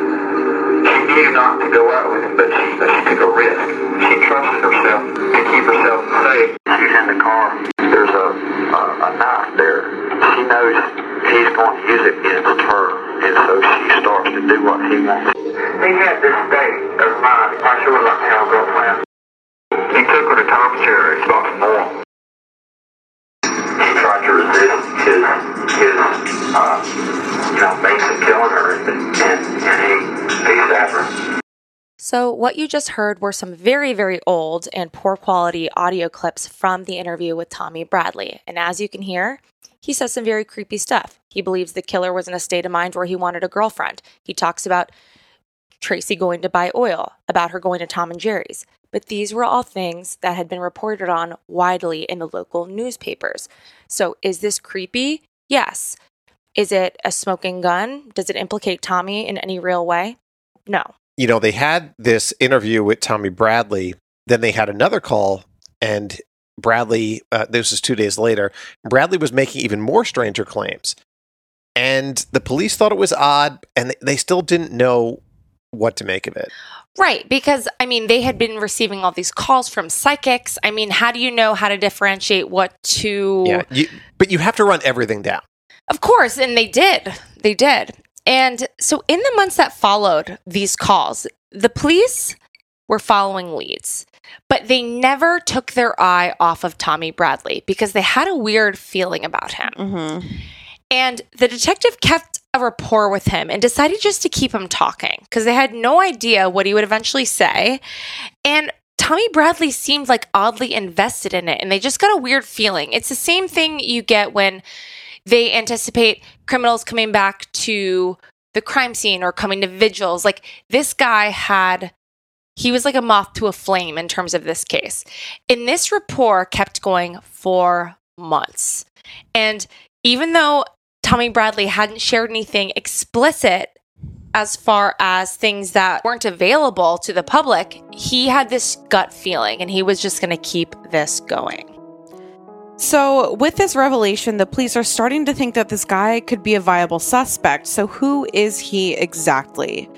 She knew not to go out with him, but she, but she took a risk. She trusted herself to keep herself safe. She's in the car. There's a, a, a knife there. She knows he's going to use it against her, and so she starts to do what he wants. He had this state of mind. I sure would like to have girlfriend. He took her to Tom's Cherry, Baltimore. She tried to resist his, his, uh, you know, basically killing her, and, and, and he, he stabbed her. So, what you just heard were some very, very old and poor quality audio clips from the interview with Tommy Bradley. And as you can hear, he says some very creepy stuff. He believes the killer was in a state of mind where he wanted a girlfriend. He talks about Tracey going to buy oil, about her going to Tom and Jerry's. But these were all things that had been reported on widely in the local newspapers. So, is this creepy? Yes. Is it a smoking gun? Does it implicate Tommy in any real way? No. you know, they had this interview with Tommy Bradley. Then they had another call, and Bradley, uh, this was two days later, Bradley was making even more stranger claims. And the police thought it was odd, and they- they still didn't know what to make of it. Right, because I mean, they had been receiving all these calls from psychics. I mean, how do you know how to differentiate what to? Yeah, you, but you have to run everything down. Of course, and they did. They did. And so, in the months that followed these calls, the police were following leads, but they never took their eye off of Tommy Bradley because they had a weird feeling about him. Mm-hmm. And the detective kept a rapport with him and decided just to keep him talking because they had no idea what he would eventually say. And Tommy Bradley seemed like oddly invested in it, and they just got a weird feeling. It's the same thing you get when they anticipate criminals coming back to the crime scene or coming to vigils. Like this guy had, he was like a moth to a flame in terms of this case. And this rapport kept going for months. And even though Tommy Bradley hadn't shared anything explicit as far as things that weren't available to the public, he had this gut feeling and he was just going to keep this going. So, with this revelation, the police are starting to think that this guy could be a viable suspect. So, who is he exactly?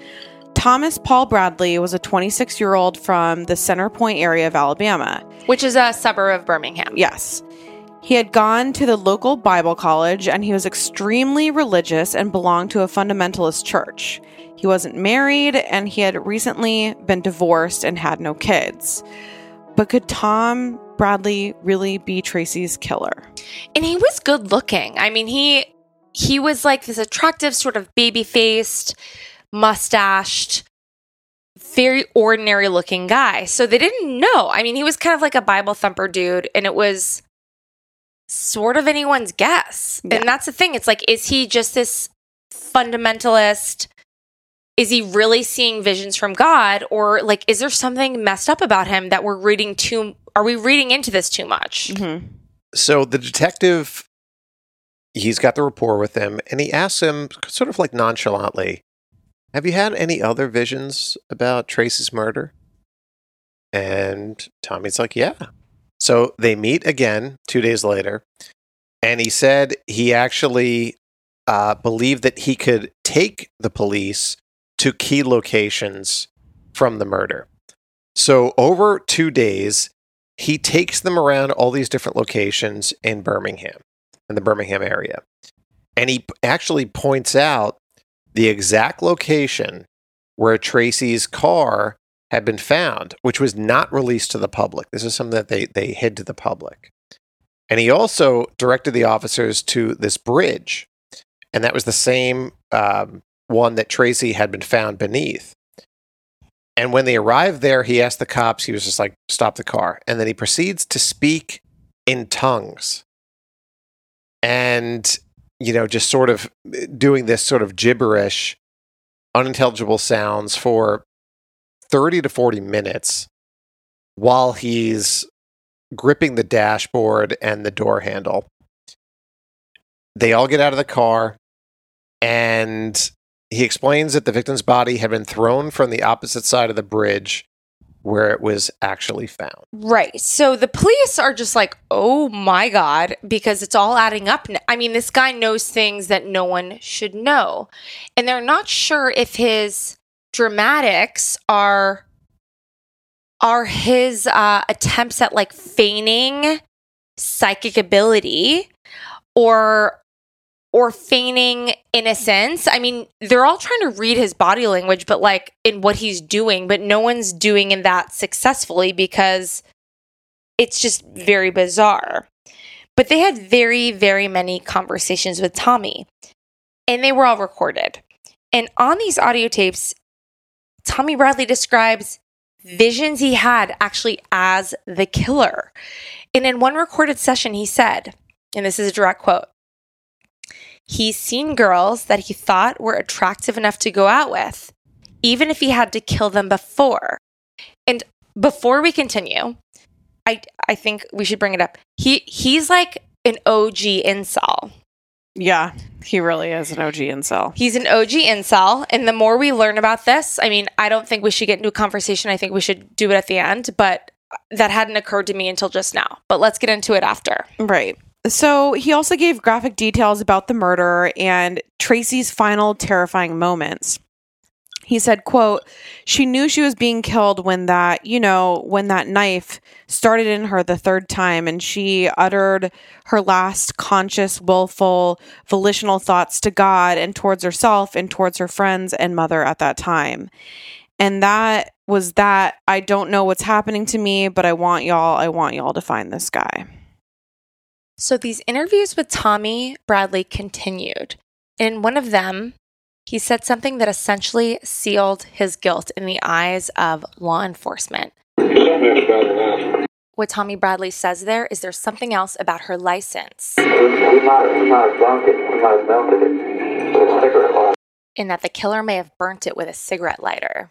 Thomas Paul Bradley was a 26 year old from the Center Point area of Alabama. Which is a suburb of Birmingham. Yes. He had gone to the local Bible college and he was extremely religious and belonged to a fundamentalist church. He wasn't married and he had recently been divorced and had no kids. But could Tom Bradley really be Tracey's killer? And he was good looking. I mean, he he was like this attractive sort of baby-faced, mustached, very ordinary looking guy. So they didn't know. I mean, he was kind of like a Bible thumper dude and it was sort of anyone's guess. Yeah. And that's the thing. It's like is he just this fundamentalist is he really seeing visions from God or like is there something messed up about him that we're reading too are we reading into this too much? Mm-hmm. So the detective, he's got the rapport with him, and he asks him, sort of like nonchalantly, Have you had any other visions about Tracey's murder? And Tommy's like, Yeah. So they meet again two days later, and he said he actually uh, believed that he could take the police to key locations from the murder. So over two days, he takes them around all these different locations in Birmingham, in the Birmingham area. And he actually points out the exact location where Tracey's car had been found, which was not released to the public. This is something that they, they hid to the public. And he also directed the officers to this bridge. And that was the same um, one that Tracey had been found beneath. And when they arrived there, he asked the cops, he was just like, stop the car. And then he proceeds to speak in tongues and, you know, just sort of doing this sort of gibberish, unintelligible sounds for 30 to 40 minutes while he's gripping the dashboard and the door handle. They all get out of the car and he explains that the victim's body had been thrown from the opposite side of the bridge where it was actually found. Right. So the police are just like, oh my God, because it's all adding up. I mean, this guy knows things that no one should know. And they're not sure if his dramatics are are his uh, attempts at like feigning psychic ability or or feigning innocence. I mean, they're all trying to read his body language, but like in what he's doing, but no one's doing in that successfully because it's just very bizarre. But they had very, very many conversations with Tommy, and they were all recorded. And on these audio tapes, Tommy Bradley describes visions he had actually as the killer. And in one recorded session, he said, and this is a direct quote He's seen girls that he thought were attractive enough to go out with, even if he had to kill them before. And before we continue, I I think we should bring it up. He he's like an OG incel. Yeah, he really is an OG incel. He's an OG incel, and the more we learn about this, I mean, I don't think we should get into a conversation. I think we should do it at the end, but that hadn't occurred to me until just now. But let's get into it after. Right. So he also gave graphic details about the murder and Tracey's final terrifying moments. He said, quote, she knew she was being killed when that, you know, when that knife started in her the third time and she uttered her last conscious, willful, volitional thoughts to God and towards herself and towards her friends and mother at that time. And that was that I don't know what's happening to me, but I want y'all, I want y'all to find this guy. So these interviews with Tommy Bradley continued. In one of them, he said something that essentially sealed his guilt in the eyes of law enforcement. What Tommy Bradley says there is there's something else about her license, We might, we might have drunk it. We might have melted it with a cigarette lighter. in that the killer may have burnt it with a cigarette lighter.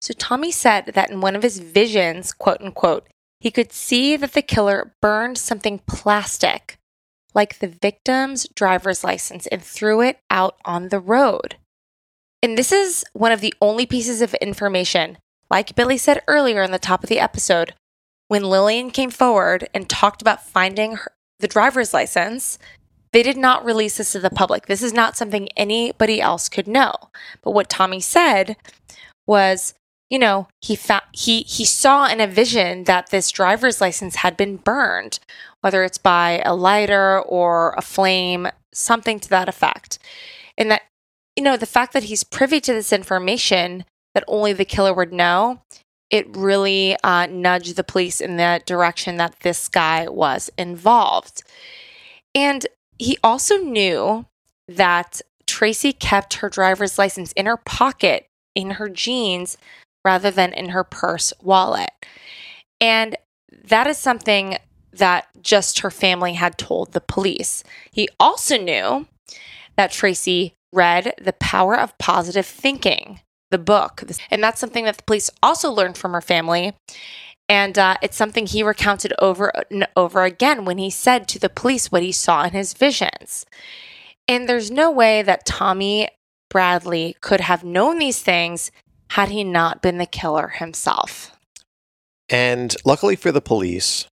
So Tommy said that in one of his visions, quote unquote, he could see that the killer burned something plastic, like the victim's driver's license, and threw it out on the road. And this is one of the only pieces of information, like Billy said earlier in the top of the episode, when Lillian came forward and talked about finding her, the driver's license, they did not release this to the public. This is not something anybody else could know. But what Tommy said was, you know, he found he he saw in a vision that this driver's license had been burned, whether it's by a lighter or a flame, something to that effect. And that you know, the fact that he's privy to this information that only the killer would know, it really uh, nudged the police in the direction that this guy was involved. And he also knew that Tracey kept her driver's license in her pocket, in her jeans, rather than in her purse wallet. And that is something that just her family had told the police. He also knew that Tracey read The Power of Positive Thinking, the book. And that's something that the police also learned from her family. And uh, it's something he recounted over and over again when he said to the police what he saw in his visions. And there's no way that Tommy Bradley could have known these things had he not been the killer himself. And luckily for the police,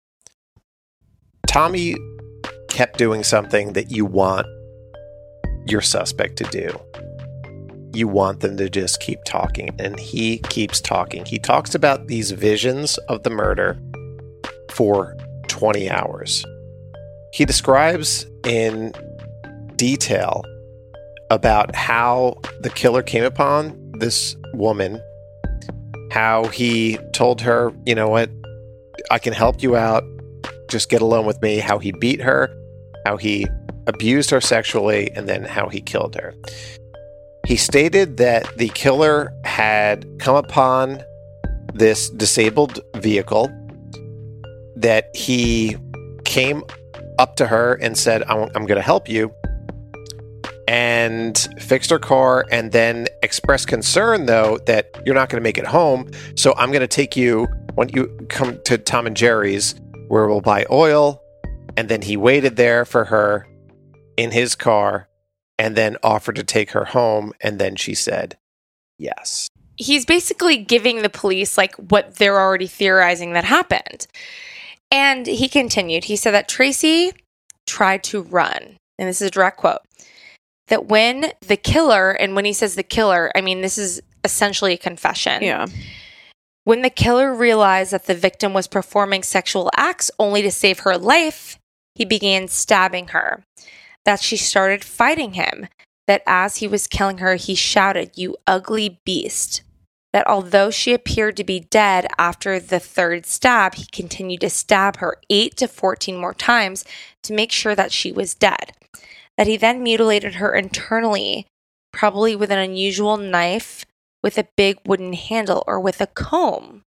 Tommy kept doing something that you want your suspect to do. you want them to just keep talking. And he keeps talking. He talks about these visions of the murder for 20 hours. He describes in detail about how the killer came upon this woman, how he told her, you know what, I can help you out, just get alone with me, how he beat her, how he abused her sexually, and then how he killed her. He stated that the killer had come upon this disabled vehicle, that he came up to her and said, I'm, I'm going to help you, and fixed her car, and then expressed concern, though, that you're not going to make it home. So I'm going to take you when you come to Tom and Jerry's, where we'll buy oil. And then he waited there for her in his car and then offered to take her home. And then she said, yes. He's basically giving the police like what they're already theorizing that happened. And he continued, he said that Tracey tried to run. And this is a direct quote that when the killer, and when he says the killer, I mean, this is essentially a confession. Yeah. When the killer realized that the victim was performing sexual acts only to save her life, he began stabbing her. That she started fighting him. That as he was killing her, he shouted, You ugly beast. That although she appeared to be dead after the third stab, he continued to stab her 8 to 14 more times to make sure that she was dead. That he then mutilated her internally, probably with an unusual knife with a big wooden handle or with a comb.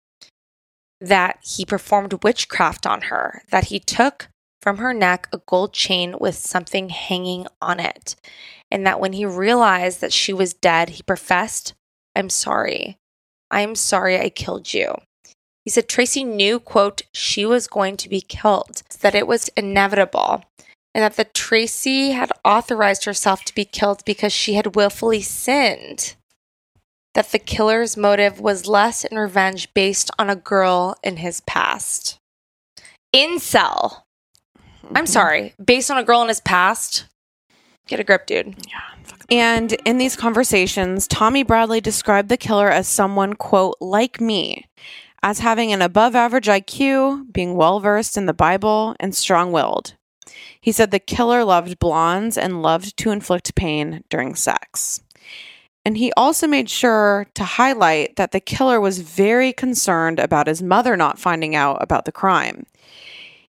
That he performed witchcraft on her. That he took from her neck a gold chain with something hanging on it. And that when he realized that she was dead, he professed, I'm sorry. I'm sorry I killed you. He said Tracey knew, quote, she was going to be killed, that it was inevitable, and that the Tracey had authorized herself to be killed because she had willfully sinned. That the killer's motive was less in revenge based on a girl in his past. Incel. I'm mm-hmm. sorry. Based on a girl in his past? Get a grip, dude. Yeah. And in these conversations, Tommy Bradley described the killer as someone, quote, like me, as having an above average IQ, being well versed in the Bible, and strong willed. He said the killer loved blondes and loved to inflict pain during sex. And he also made sure to highlight that the killer was very concerned about his mother not finding out about the crime.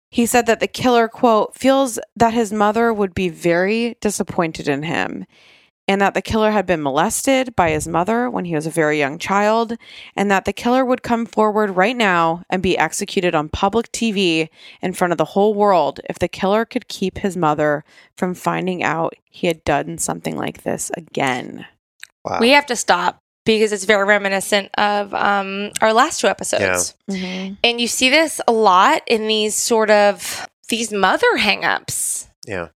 He said that the killer, quote, feels that his mother would be very disappointed in him and that the killer had been molested by his mother when he was a very young child, and that the killer would come forward right now and be executed on public TV in front of the whole world if the killer could keep his mother from finding out he had done something like this again. Wow. We have to stop because it's very reminiscent of um, our last two episodes. Mhm. And you see this a lot in these sort of these mother hangups. Yeah.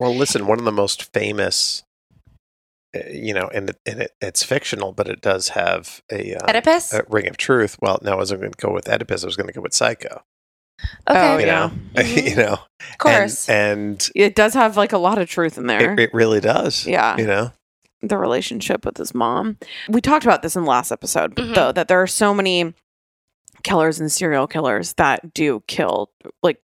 Well, listen, one of the most famous, you know, and, it, and it, it's fictional, but it does have a, um, Oedipus? a ring of truth. Well, no, I wasn't going to go with Oedipus. I was going to go with Psycho. Okay. Oh, You yeah. know, Mhm. you know, Of course. and, and It does have like a lot of truth in there. it, it really does. Yeah. you know, the relationship with his mom. We talked about this in the last episode, Mhm. though, that there are so many killers and serial killers that do kill like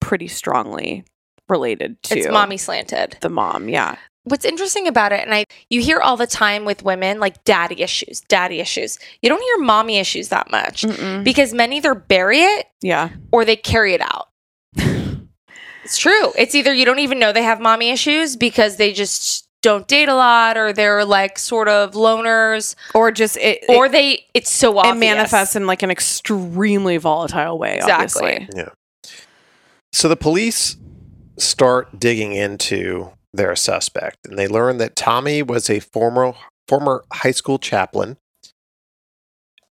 pretty strongly related to it's mommy slanted. the mom. Yeah. What's interesting about it, and I you hear all the time with women like daddy issues, daddy issues. You don't hear mommy issues that much Mm-mm. because men either bury it Yeah. or they carry it out. it's true. It's either you don't even know they have mommy issues because they just don't date a lot or they're like sort of loners Or just it, or it, they it's so it manifests in like an extremely volatile way. Exactly. Obviously. Yeah so the police start digging into their suspect, and they learn that Tommy was a former former high school chaplain.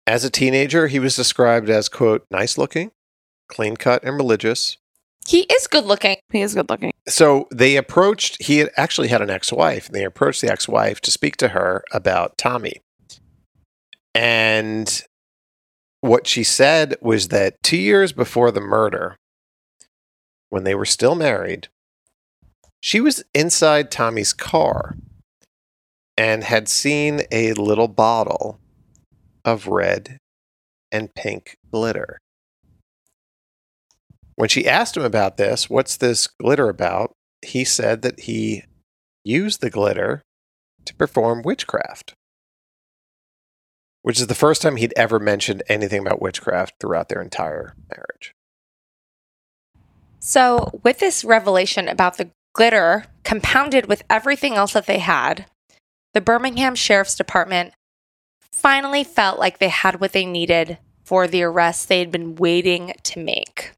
As a teenager, he was described as quote nice looking, clean cut, and religious. He is good looking. He is good looking. So they approached. He had actually had an ex-wife, and they approached the ex-wife to speak to her about Tommy. And what she said was that two years before the murder, when they were still married, she was inside Tommy's car and had seen a little bottle of red and pink glitter. When she asked him about this, what's this glitter about? He said that he used the glitter to perform witchcraft, which is the first time he'd ever mentioned anything about witchcraft throughout their entire marriage. So, with this revelation about the glitter compounded with everything else that they had, the Birmingham Sheriff's Department finally felt like they had what they needed for the arrest they had been waiting to make.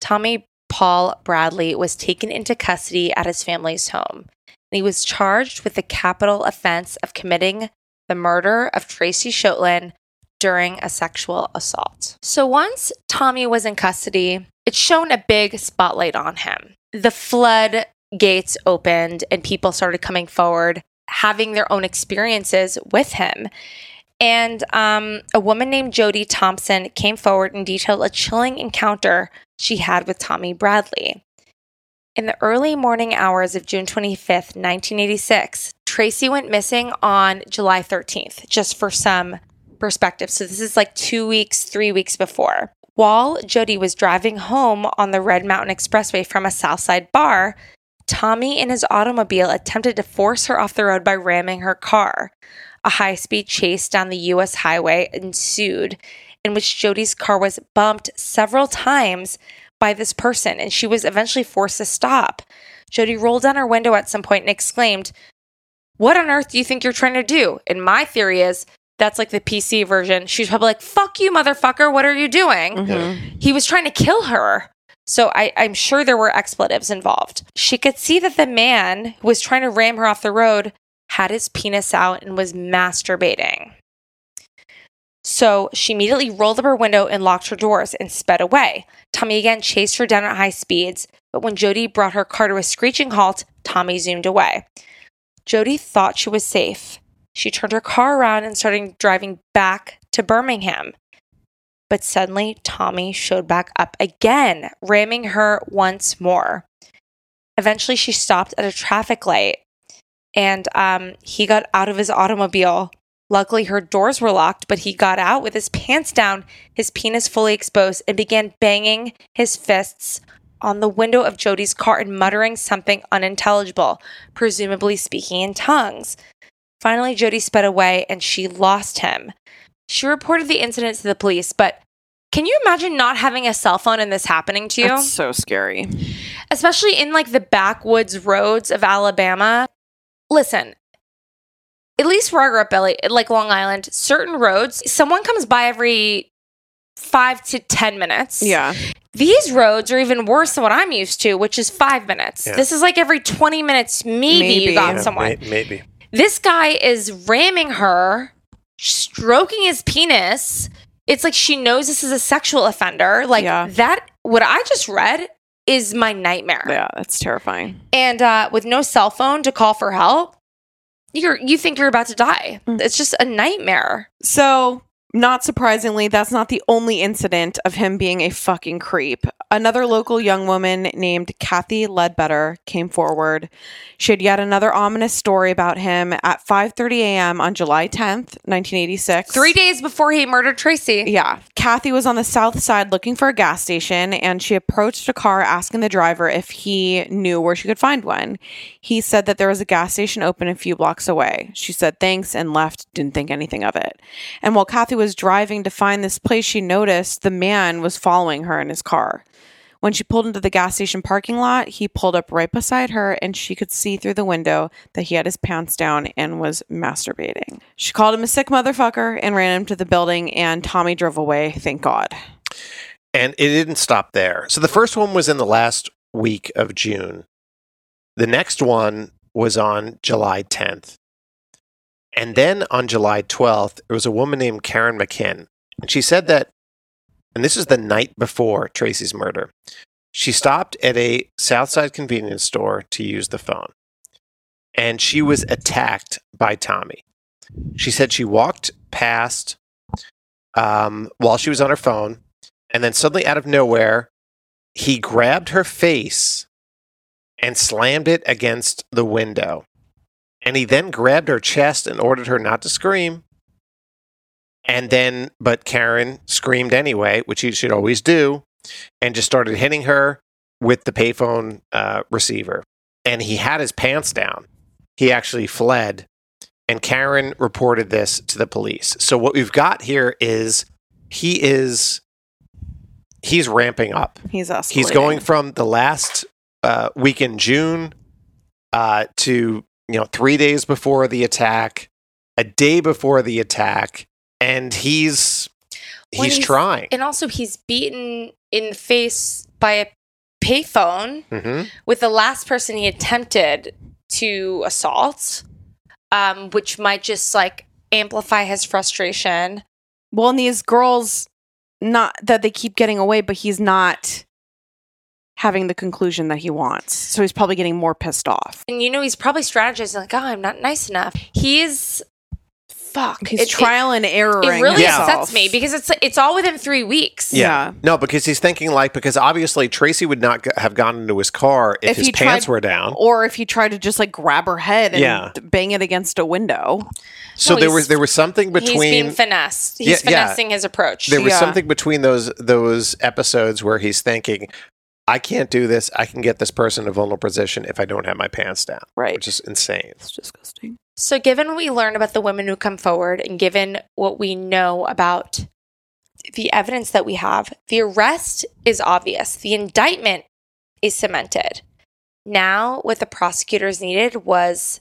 Tommy Paul Bradley was taken into custody at his family's home, and he was charged with the capital offense of committing the murder of Tracey Schoettlin during a sexual assault. So once Tommy was in custody, it shone a big spotlight on him. The flood gates opened and people started coming forward, having their own experiences with him. And um, a woman named Jody Thompson came forward and detailed a chilling encounter she had with Tommy Bradley. In the early morning hours of June 25th, 1986, Tracey went missing on July 13th, just for some perspective. So this is like two weeks, three weeks before. While Jody was driving home on the Red Mountain Expressway from a Southside bar, Tommy in his automobile attempted to force her off the road by ramming her car. A high speed chase down the U.S. highway ensued, in which Jody's car was bumped several times by this person, and she was eventually forced to stop. Jody rolled down her window at some point and exclaimed, What on earth do you think you're trying to do? And my theory is that's like the PC version. She's probably like, Fuck you, motherfucker. What are you doing? Mm-hmm. He was trying to kill her. So I, I'm sure there were expletives involved. She could see that the man who was trying to ram her off the road had his penis out and was masturbating. So she immediately rolled up her window and locked her doors and sped away. Tommy again chased her down at high speeds, but when Jody brought her car to a screeching halt, Tommy zoomed away. Jody thought she was safe. She turned her car around and started driving back to Birmingham. But suddenly, Tommy showed back up again, ramming her once more. Eventually, she stopped at a traffic light and um, he got out of his automobile. Luckily, her doors were locked, but he got out with his pants down, his penis fully exposed, and began banging his fists on the window of Jody's car and muttering something unintelligible, presumably speaking in tongues. Finally, Jody sped away and she lost him. She reported the incident to the police, but can you imagine not having a cell phone and this happening to you? That's so scary. Especially in like the backwoods roads of Alabama. Listen, at least where I grew up, Billy, like Long Island, certain roads, someone comes by every five to 10 minutes. Yeah. These roads are even worse than what I'm used to, which is five minutes. Yeah. This is like every 20 minutes, maybe, Maybe. you got Yeah, someone. may- maybe. This guy is ramming her, stroking his penis. It's like she knows this is a sexual offender. Like Yeah. that, what I just read is my nightmare. Yeah, that's terrifying. And uh, with no cell phone to call for help, you're you think you're about to die. Mm. It's just a nightmare. So, not surprisingly, that's not the only incident of him being a fucking creep. Another local young woman named Kathy Ledbetter came forward. She had yet another ominous story about him at 5:30 a.m. on July 10th, 1986. Three days before he murdered Tracey. Yeah. Kathy was on the south side looking for a gas station and she approached a car asking the driver if he knew where she could find one. He said that there was a gas station open a few blocks away. She said thanks and left, didn't think anything of it. And while Kathy was driving to find this place, she noticed the man was following her in his car. When she pulled into the gas station parking lot, he pulled up right beside her and she could see through the window that he had his pants down and was masturbating. She called him a sick motherfucker and ran him to the building, and Tommy drove away, thank God. And it didn't stop there. So the first one was in the last week of June. The next one was on July 10th. And then on July 12th, there was a woman named Karen McKinn. And she said that, and this is the night before Tracey's murder, she stopped at a Southside convenience store to use the phone. And she was attacked by Tommy. She said she walked past um, while she was on her phone. And then suddenly, out of nowhere, he grabbed her face and slammed it against the window. And he then grabbed her chest and ordered her not to scream. And then, but Karen screamed anyway, which he should always do, and just started hitting her with the payphone uh, receiver. And he had his pants down. He actually fled. And Karen reported this to the police. So what we've got here is he is he's ramping up. He's escalating. He's going from the last uh, week in June uh, to you know three days before the attack, a day before the attack, and he's When he's, trying. And also, he's beaten in the face by a payphone hmm with the last person he attempted to assault, um, which might just like amplify his frustration. Well, and these girls, not that they keep getting away, but he's not having the conclusion that he wants. So he's probably getting more pissed off. And you know, he's probably strategizing like, oh, I'm not nice enough. He's fuck. He's It- it- trial and error. It really himself. upsets me because it's it's all within three weeks. Yeah. No, because he's thinking like because obviously Tracey would not g- have gone into his car if, If his he pants tried- were down. Or if he tried to just like grab her head and Yeah. bang it against a window. So No, there was there was something He's between being finessed. He's Yeah, yeah. finessing his approach. there was Yeah. something between those those episodes where he's thinking, I can't do this. I can get this person in a vulnerable position if I don't have my pants down. Right. Which is insane. It's disgusting. So, given what we learned about the women who come forward and given what we know about the evidence that we have, the arrest is obvious. The indictment is cemented. Now, what the prosecutors needed was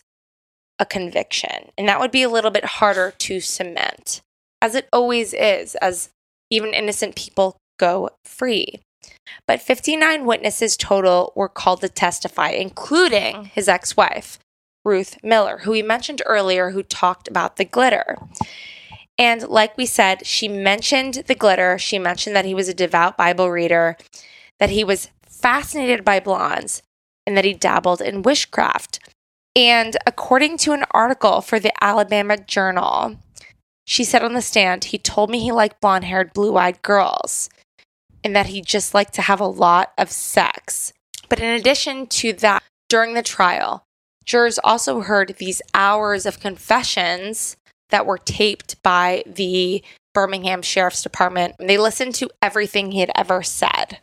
a conviction. And that would be a little bit harder to cement, as it always is, as even innocent people go free. But 59 witnesses total were called to testify, including his ex wife. Ruth Miller, who we mentioned earlier, who talked about the glitter. And like we said, she mentioned the glitter. She mentioned that he was a devout Bible reader, that he was fascinated by blondes, and that he dabbled in witchcraft. And according to an article for the Alabama Journal, she said on the stand, he told me he liked blonde haired, blue eyed girls and that he just liked to have a lot of sex. But in addition to that, during the trial, jurors also heard these hours of confessions that were taped by the Birmingham Sheriff's Department. They listened to everything he had ever said.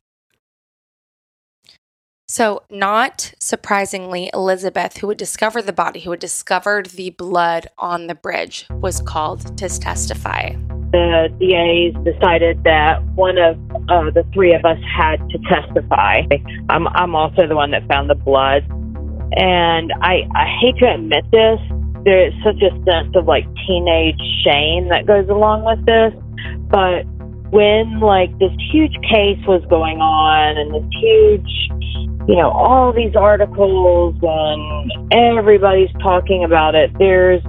So, not surprisingly, Elizabeth, who had discovered the body, who had discovered the blood on the bridge, was called to testify. The DAs decided that one of uh, the three of us had to testify. I'm, I'm also the one that found the blood. And I, I hate to admit this, there's such a sense of like teenage shame that goes along with this. But when like this huge case was going on and this huge, you know, all these articles and everybody's talking about it, there's,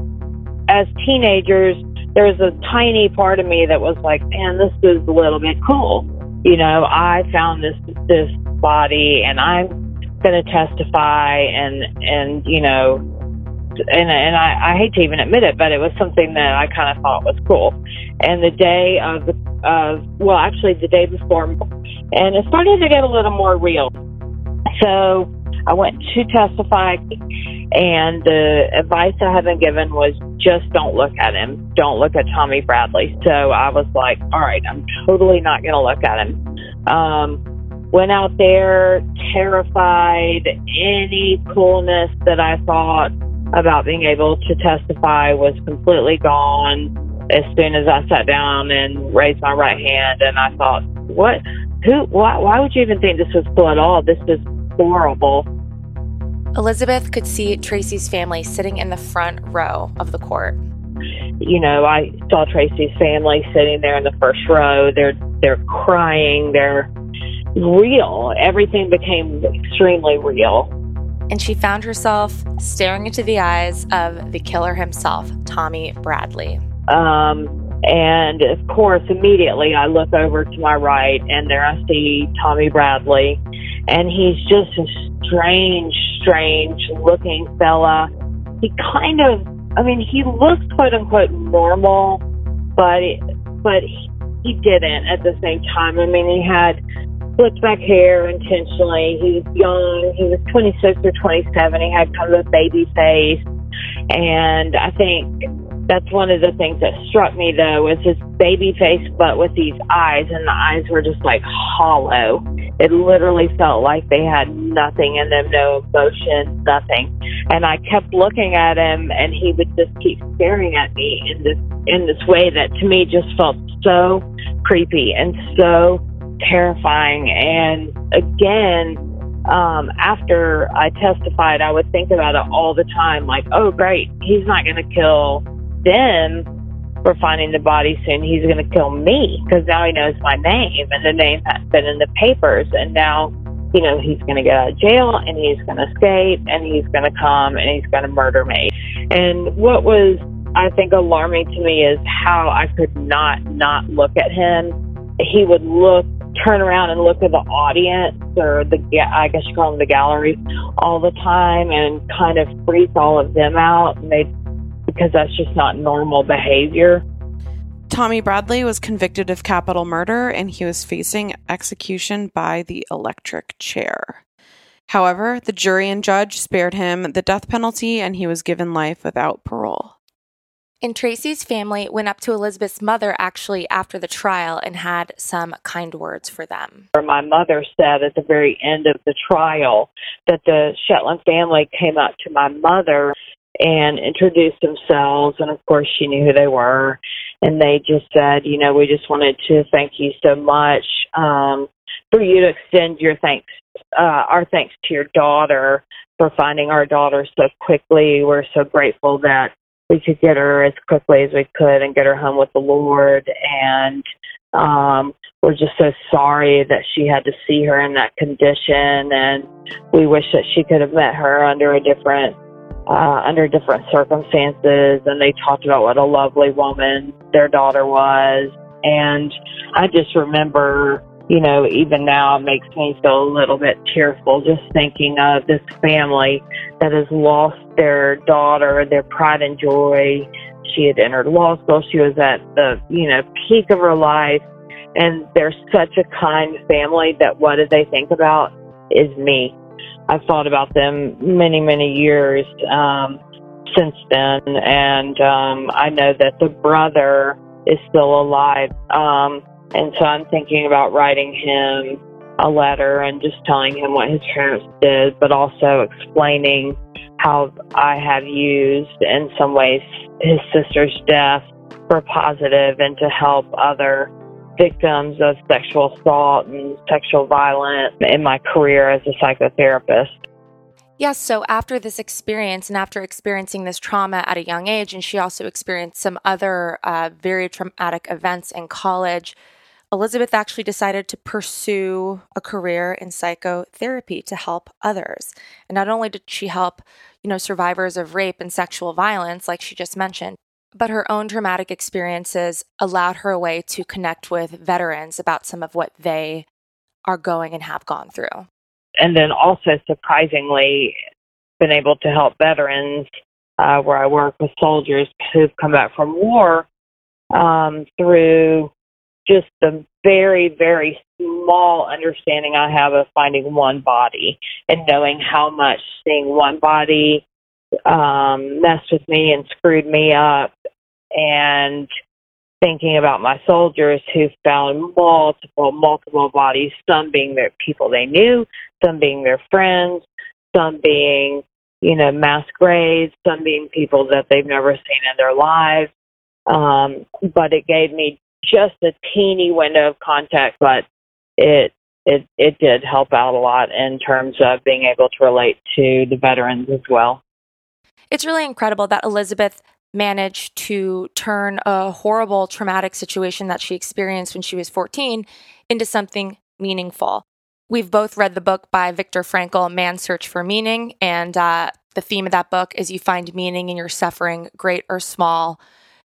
as teenagers, there's a tiny part of me that was like, man, this is a little bit cool. You know, I found this this body, and I'm going to testify, and and you know, and and I, I hate to even admit it, but it was something that I kind of thought was cool. And the day of the of well, actually the day before, and it started to get a little more real. So I went to testify, and the advice I had been given was just don't look at him. Don't look at Tommy Bradley. So I was like, all right, I'm totally not going to look at him. Um, went out there terrified. Any coolness that I thought about being able to testify was completely gone as soon as I sat down and raised my right hand. And I thought, what? Who? Why, why would you even think this was cool at all? This is horrible. Elizabeth could see Tracey's family sitting in the front row of the court. you know, I saw Tracey's family sitting there in the first row. They're they're crying. They're real. Everything became extremely real. And she found herself staring into the eyes of the killer himself, Tommy Bradley. Um, and of course, immediately I look over to my right, and there I see Tommy Bradley, and he's just a strange, strange looking fella. He kind of, I mean, he looks quote unquote normal, but but he, he didn't at the same time. I mean, he had slicked back hair intentionally. He was young. He was 26 or 27. He had kind of a baby face. And I think that's one of the things that struck me though was his baby face but with these eyes and the eyes were just like hollow. It literally felt like they had nothing in them no emotion nothing. And i kept looking at him and he would just keep staring at me in this in this way that to me just felt so creepy and so terrifying. And again um, after I testified, I would think about it all the time like, oh, great, he's not going to kill them for finding the body soon. He's going to kill me because now he knows my name and the name has been in the papers. And now, you know, he's going to get out of jail and he's going to escape and he's going to come and he's going to murder me. And what was, I think, alarming to me is how I could not not look at him. He would look, turn around and look at the audience or the, I guess you call them the gallery all the time and kind of freak all of them out. And they'd because that's just not normal behavior. Tommy Bradley was convicted of capital murder and he was facing execution by the electric chair. However, the jury and judge spared him the death penalty and he was given life without parole. And Tracey's family went up to Elizabeth's mother actually after the trial and had some kind words for them. My mother said at the very end of the trial that the Schoettlin family came up to my mother and introduced themselves. And of course, she knew who they were. And they just said, you know, we just wanted to thank you so much um, for you to extend your thanks, uh, our thanks to your daughter for finding our daughter so quickly. We're so grateful that we could get her as quickly as we could and get her home with the Lord. And um, we're just so sorry that she had to see her in that condition. And we wish that she could have met her under a different uh, under different circumstances, and they talked about what a lovely woman their daughter was. And I just remember, you know, even now it makes me feel a little bit tearful just thinking of this family that has lost their daughter, their pride and joy. She had entered law school. She was at the, you know, peak of her life. And they're such a kind family that what did they think about is me I've thought about them many, many years um, since then, and um, I know that the brother is still alive. Um, and so I'm thinking about writing him a letter and just telling him what his parents did, but also explaining how I have used, in some ways, his sister's death for positive and to help other victims of sexual assault and sexual violence in my career as a psychotherapist. Yes, so after this experience and after experiencing this trauma at a young age, and she also experienced some other uh, very traumatic events in college, Elizabeth actually decided to pursue a career in psychotherapy to help others. And not only did she help, you know, survivors of rape and sexual violence, like she just mentioned, but her own traumatic experiences allowed her a way to connect with veterans about some of what they are going and have gone through. And then also, surprisingly, been able to help veterans uh, where I work with soldiers who've come back from war um, through just the very, very small understanding I have of finding one body and knowing how much seeing one body um, messed with me and screwed me up and thinking about my soldiers who found multiple, multiple bodies, some being their people they knew, some being their friends, some being, you know, mass graves, some being people that they've never seen in their lives. Um, but it gave me just a teeny window of contact, but it it it did help out a lot in terms of being able to relate to the veterans as well. It's really incredible that Elizabeth managed to turn a horrible traumatic situation that she experienced when she was 14 into something meaningful. We've both read the book by Viktor Frankl, Man's Search for Meaning, and uh, the theme of that book is you find meaning in your suffering, great or small.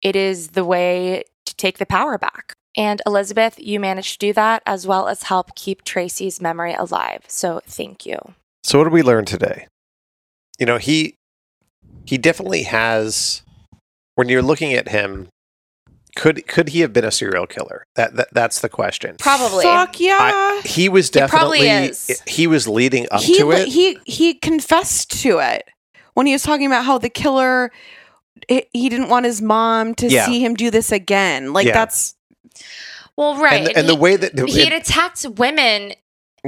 It is the way to take the power back. And Elizabeth, you managed to do that as well as help keep Tracey's memory alive. So thank you. So, what did we learn today? You know, he he definitely has when you're looking at him, could could he have been a serial killer? That, that that's the question. Probably. Fuck yeah. I, he was definitely probably is. he was leading up he to it. he he confessed to it when he was talking about how the killer he he didn't want his mom to Yeah. see him do this again. Like Yeah. that's Well, right. And, and the he, way that he had attacked women.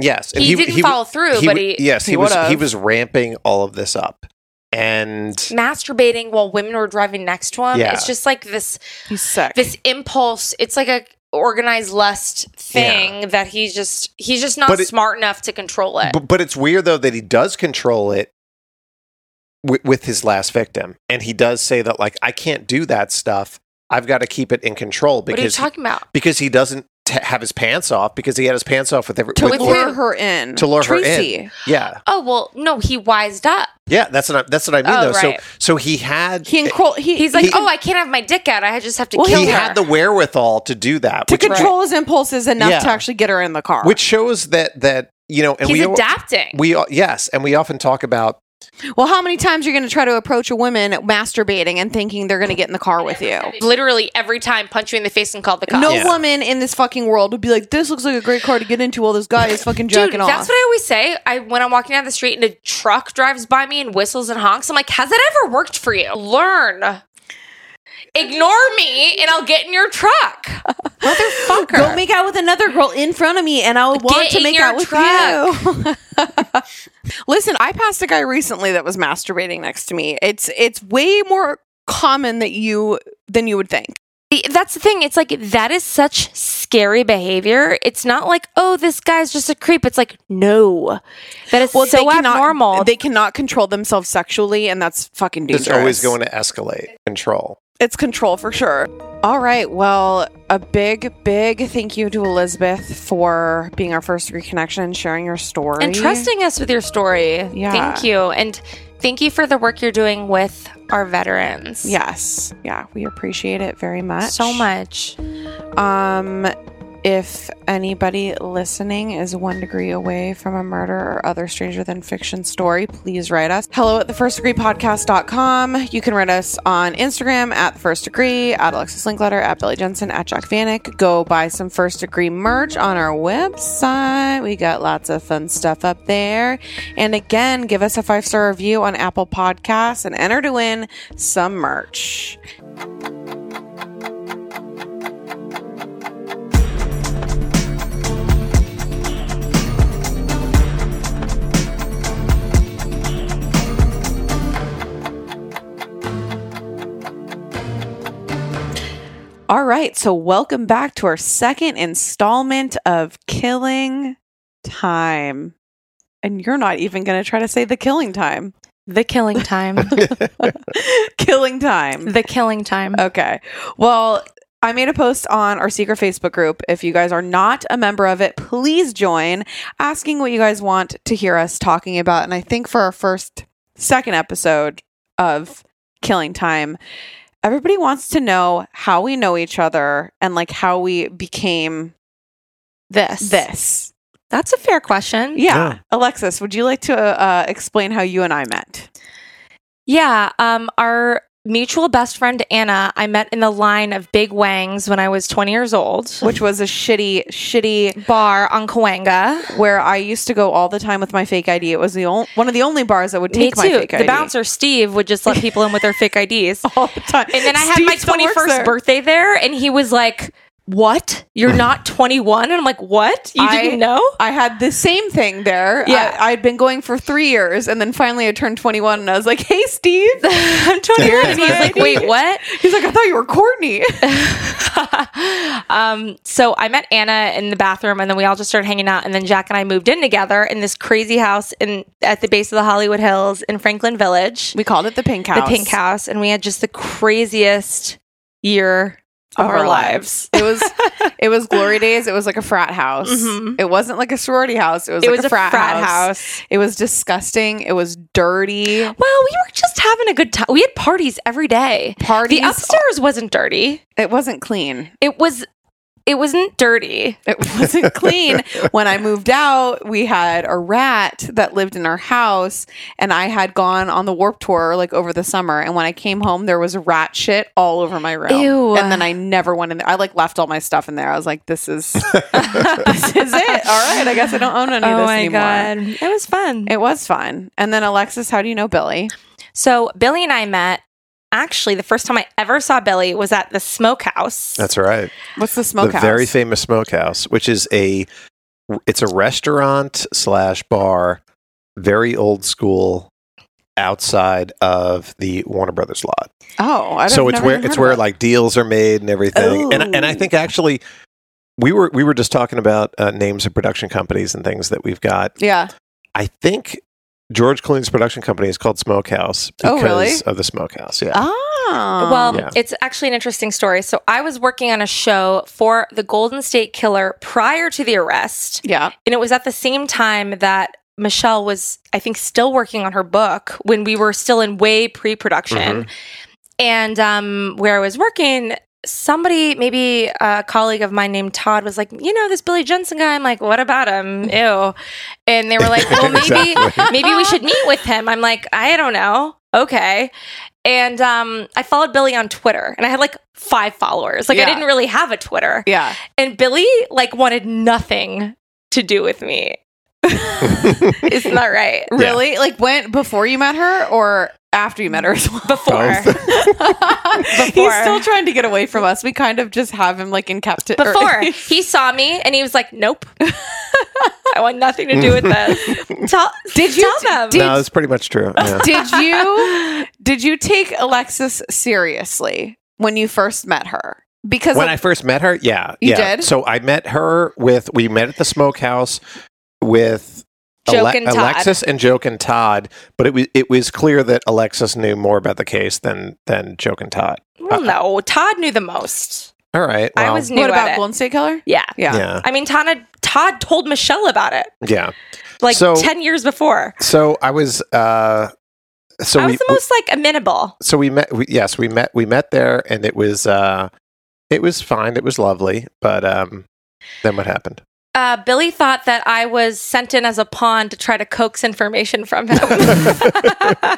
yes, and he didn't follow through, but he- yes, he, he was he was ramping all of this up, and masturbating while women were driving next to him. Yeah. It's just like this sick. this impulse. It's like a organized lust thing that he's just he's just not it- smart enough to control it. But, but it's weird though that he does control it with, with his last victim, and he does say that like I can't do that stuff. I've got to keep it in control what are you talking about? because he doesn't t- have his pants off because he had his pants off with every to with, lure her in. to lure Tracey. her in. Yeah, Oh well, no, he wised up. yeah, that's what I, that's what I mean Oh, though. right. So so he had He, encro- he He's like, He- oh, I can't have my dick out. I just have to Well, kill he her. had the wherewithal to do that, to which, control his impulses enough Yeah. to actually get her in the car. which shows that that you know, and He's we al- adapting. we yes, and we often talk about well, how many times are you're going to try to approach a woman masturbating and thinking they're going to get in the car with you? Literally every time, punch you in the face and call the cops. No Yeah. woman in this fucking world would be like, "This looks like a great car to get into while this guy is fucking Dude, jacking off." that's what I always say. I when I'm walking down the street and a truck drives by me and whistles and honks, I'm like, has that ever worked for you? Learn. Ignore me and I'll get in your truck. Motherfucker. Go make out with another girl in front of me, and I'll want Get to make your out with you. Listen, I passed a guy recently that was masturbating next to me. It's it's way more common that you than you would think. That's the thing. It's like that is such scary behavior. It's not like, oh, this guy's just a creep. It's like, no. That is so cannot, abnormal. They cannot control themselves sexually, and that's fucking dangerous. it's always going to escalate control. It's control for sure. All right. Well, a big, big thank you to Elizabeth for being our first reconnection and sharing your story. and trusting us with your story. Yeah. Thank you. And thank you for the work you're doing with our veterans. Yes. Yeah, we appreciate it very much. So much. Um, if anybody listening is one degree away from a murder or other stranger than fiction story, please write us. Hello at the first degree podcast.com. You can write us on Instagram at first degree, at Alexis Linkletter, at Billy Jensen, at Jac Vanek. Go buy some first degree merch on our website. We got lots of fun stuff up there. And again, give us a five star review on Apple Podcasts and enter to win some merch. All right, so welcome back to our second installment of Killing Time. And you're not even going to try to say the killing time. The killing time. killing time. the killing time. Okay. Well, I made a post on our secret Facebook group. If you guys are not a member of it, please join, asking what you guys want to hear us talking about. And I think for our first, second episode of Killing Time, everybody wants to know how we know each other and like how we became This. this. That's a fair question. Yeah. Yeah. Alexis, would you like to uh, explain how you and I met? Yeah. Um, our mutual best friend Anna, I met in the line of Big Wangs when I was 20 years old. Which was a shitty, shitty bar on Cahuenga. where I used to go all the time with my fake ID. It was the only one of the only bars that would take my fake The bouncer Steve would just let people in with their fake IDs. all the time. And then I had Steve my 21st birthday there, and he was like, What? You're not 21? And I'm like, What? You didn't know? I had the same thing there. Yeah. I, I'd been going for three years, and then finally I turned 21, and I was like, "Hey, Steve." I'm 21. And he's like, Wait, what? He's like, "I thought you were Courtney." um, so I met Anna in the bathroom, and then we all just started hanging out. And then Jac and I moved in together in this crazy house in at the base of the Hollywood Hills in Franklin Village, we called it the Pink House. the Pink House, and we had just the craziest year of, our, lives. It was it was glory days. It was like a frat house. Mhm. It wasn't like a sorority house. It was It like was a frat, house. It was disgusting. It was dirty. Well, we were just having a good time. We had parties every day. Parties. The upstairs wasn't dirty. It wasn't clean. It was. It wasn't dirty. It wasn't clean. when I moved out, we had a rat that lived in our house, and I had gone on the warp tour like over the summer. And when I came home, there was rat shit all over my room. Ew. And then I never went in there. I like left all my stuff in there. I was like, this is this is it. All right. I guess I don't own any of oh this my anymore. god, it was fun. It was fun. And then Alexis, how do you know Billy? So Billy and I met. Actually, the first time I ever saw Billy was at the Smokehouse. That's right. What's the Smokehouse? The smokehouse? very famous smokehouse, which is a it's a restaurant slash bar, very old school, outside of the Warner Brothers lot. oh, I so don't- know. So it's where it's where of it. like deals are made and everything. And and I think actually we were we were just talking about uh, names of production companies and things that we've got. yeah. I think George Clooney's production company is called Smokehouse because Oh, really? of the Smokehouse. Yeah. Oh, Well, Yeah. it's actually an interesting story. So I was working on a show for the Golden State Killer prior to the arrest. yeah. And it was at the same time that Michelle was, I think, still working on her book when we were still in way pre production. And um, where I was working, somebody, maybe a colleague of mine named Todd, was like, You know, this Billy Jensen guy? I'm like, What about him? Ew. And they were like, Well, maybe, Exactly. maybe we should meet with him. I'm like, I don't know. Okay. And um, I followed Billy on Twitter and I had like five followers. Like, Yeah. I didn't really have a Twitter. Yeah. And Billy like wanted nothing to do with me. Isn't that right? Really? Like when before you met her or after you met her as well? Oh. Before. He's still trying to get away from us. We kind of just have him like in captivity. Before he saw me and he was like, "Nope, I want nothing to do with this." Tell, Did you- tell them? did- no, it's pretty much true. Yeah. did you did you take Alexis seriously when you first met her? Because when of- I first met her, yeah, You yeah. did? So I met her with we met at the smokehouse with Joke and Todd. Alexis and Joke and Todd, but it was it was clear that Alexis knew more about the case than than Joke and Todd. Well, no, Todd knew the most. All right, I well, was new what at about it. Golden State Killer? Yeah. Yeah. yeah, I mean, Todd, Todd told Michelle about it yeah. like So- 10 years before. So I was uh, so I we was the most like amenable. so we met we, yes we met we met there and it was uh it was fine it was lovely but um then what happened Uh, Billy thought that I was sent in as a pawn to try to coax information from him.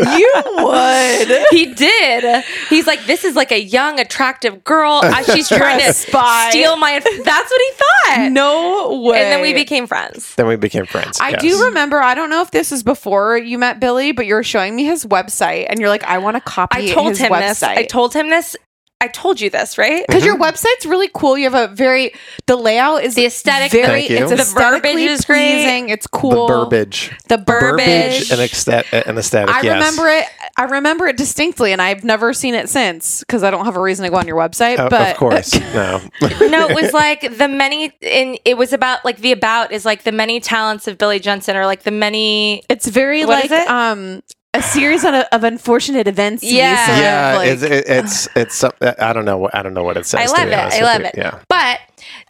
You would. he did. He's like, this is like a young, attractive girl. Uh, she's trying to spy. steal my. That's what he thought. No way. And then we became friends. then we became friends I yes. do remember. I don't know if this is before you met Billy, but you were showing me his website, and you're like, "I want to copy." I told his him website. this. I told him this. I told you this, right? because your website's really cool. You have a very the layout is The aesthetic- Very, Thank you. it's The verbiage aesthetically is great. pleasing. It's cool. the cool. burbage The Burbage. burbage and aesthetic and aesthetic I yes. remember it. I remember it distinctly, and I've never seen it since because I don't have a reason to go on your website. Oh, but of course no no, it was like the many, and it was about like the about is like the many talents of Billy Jensen, or like the many. it's very What like is it? um a series of, of unfortunate events. Yeah. sort of, yeah like- it's it, it's it's some- I don't know I don't know what it says I to love be it. I love you. it. yeah But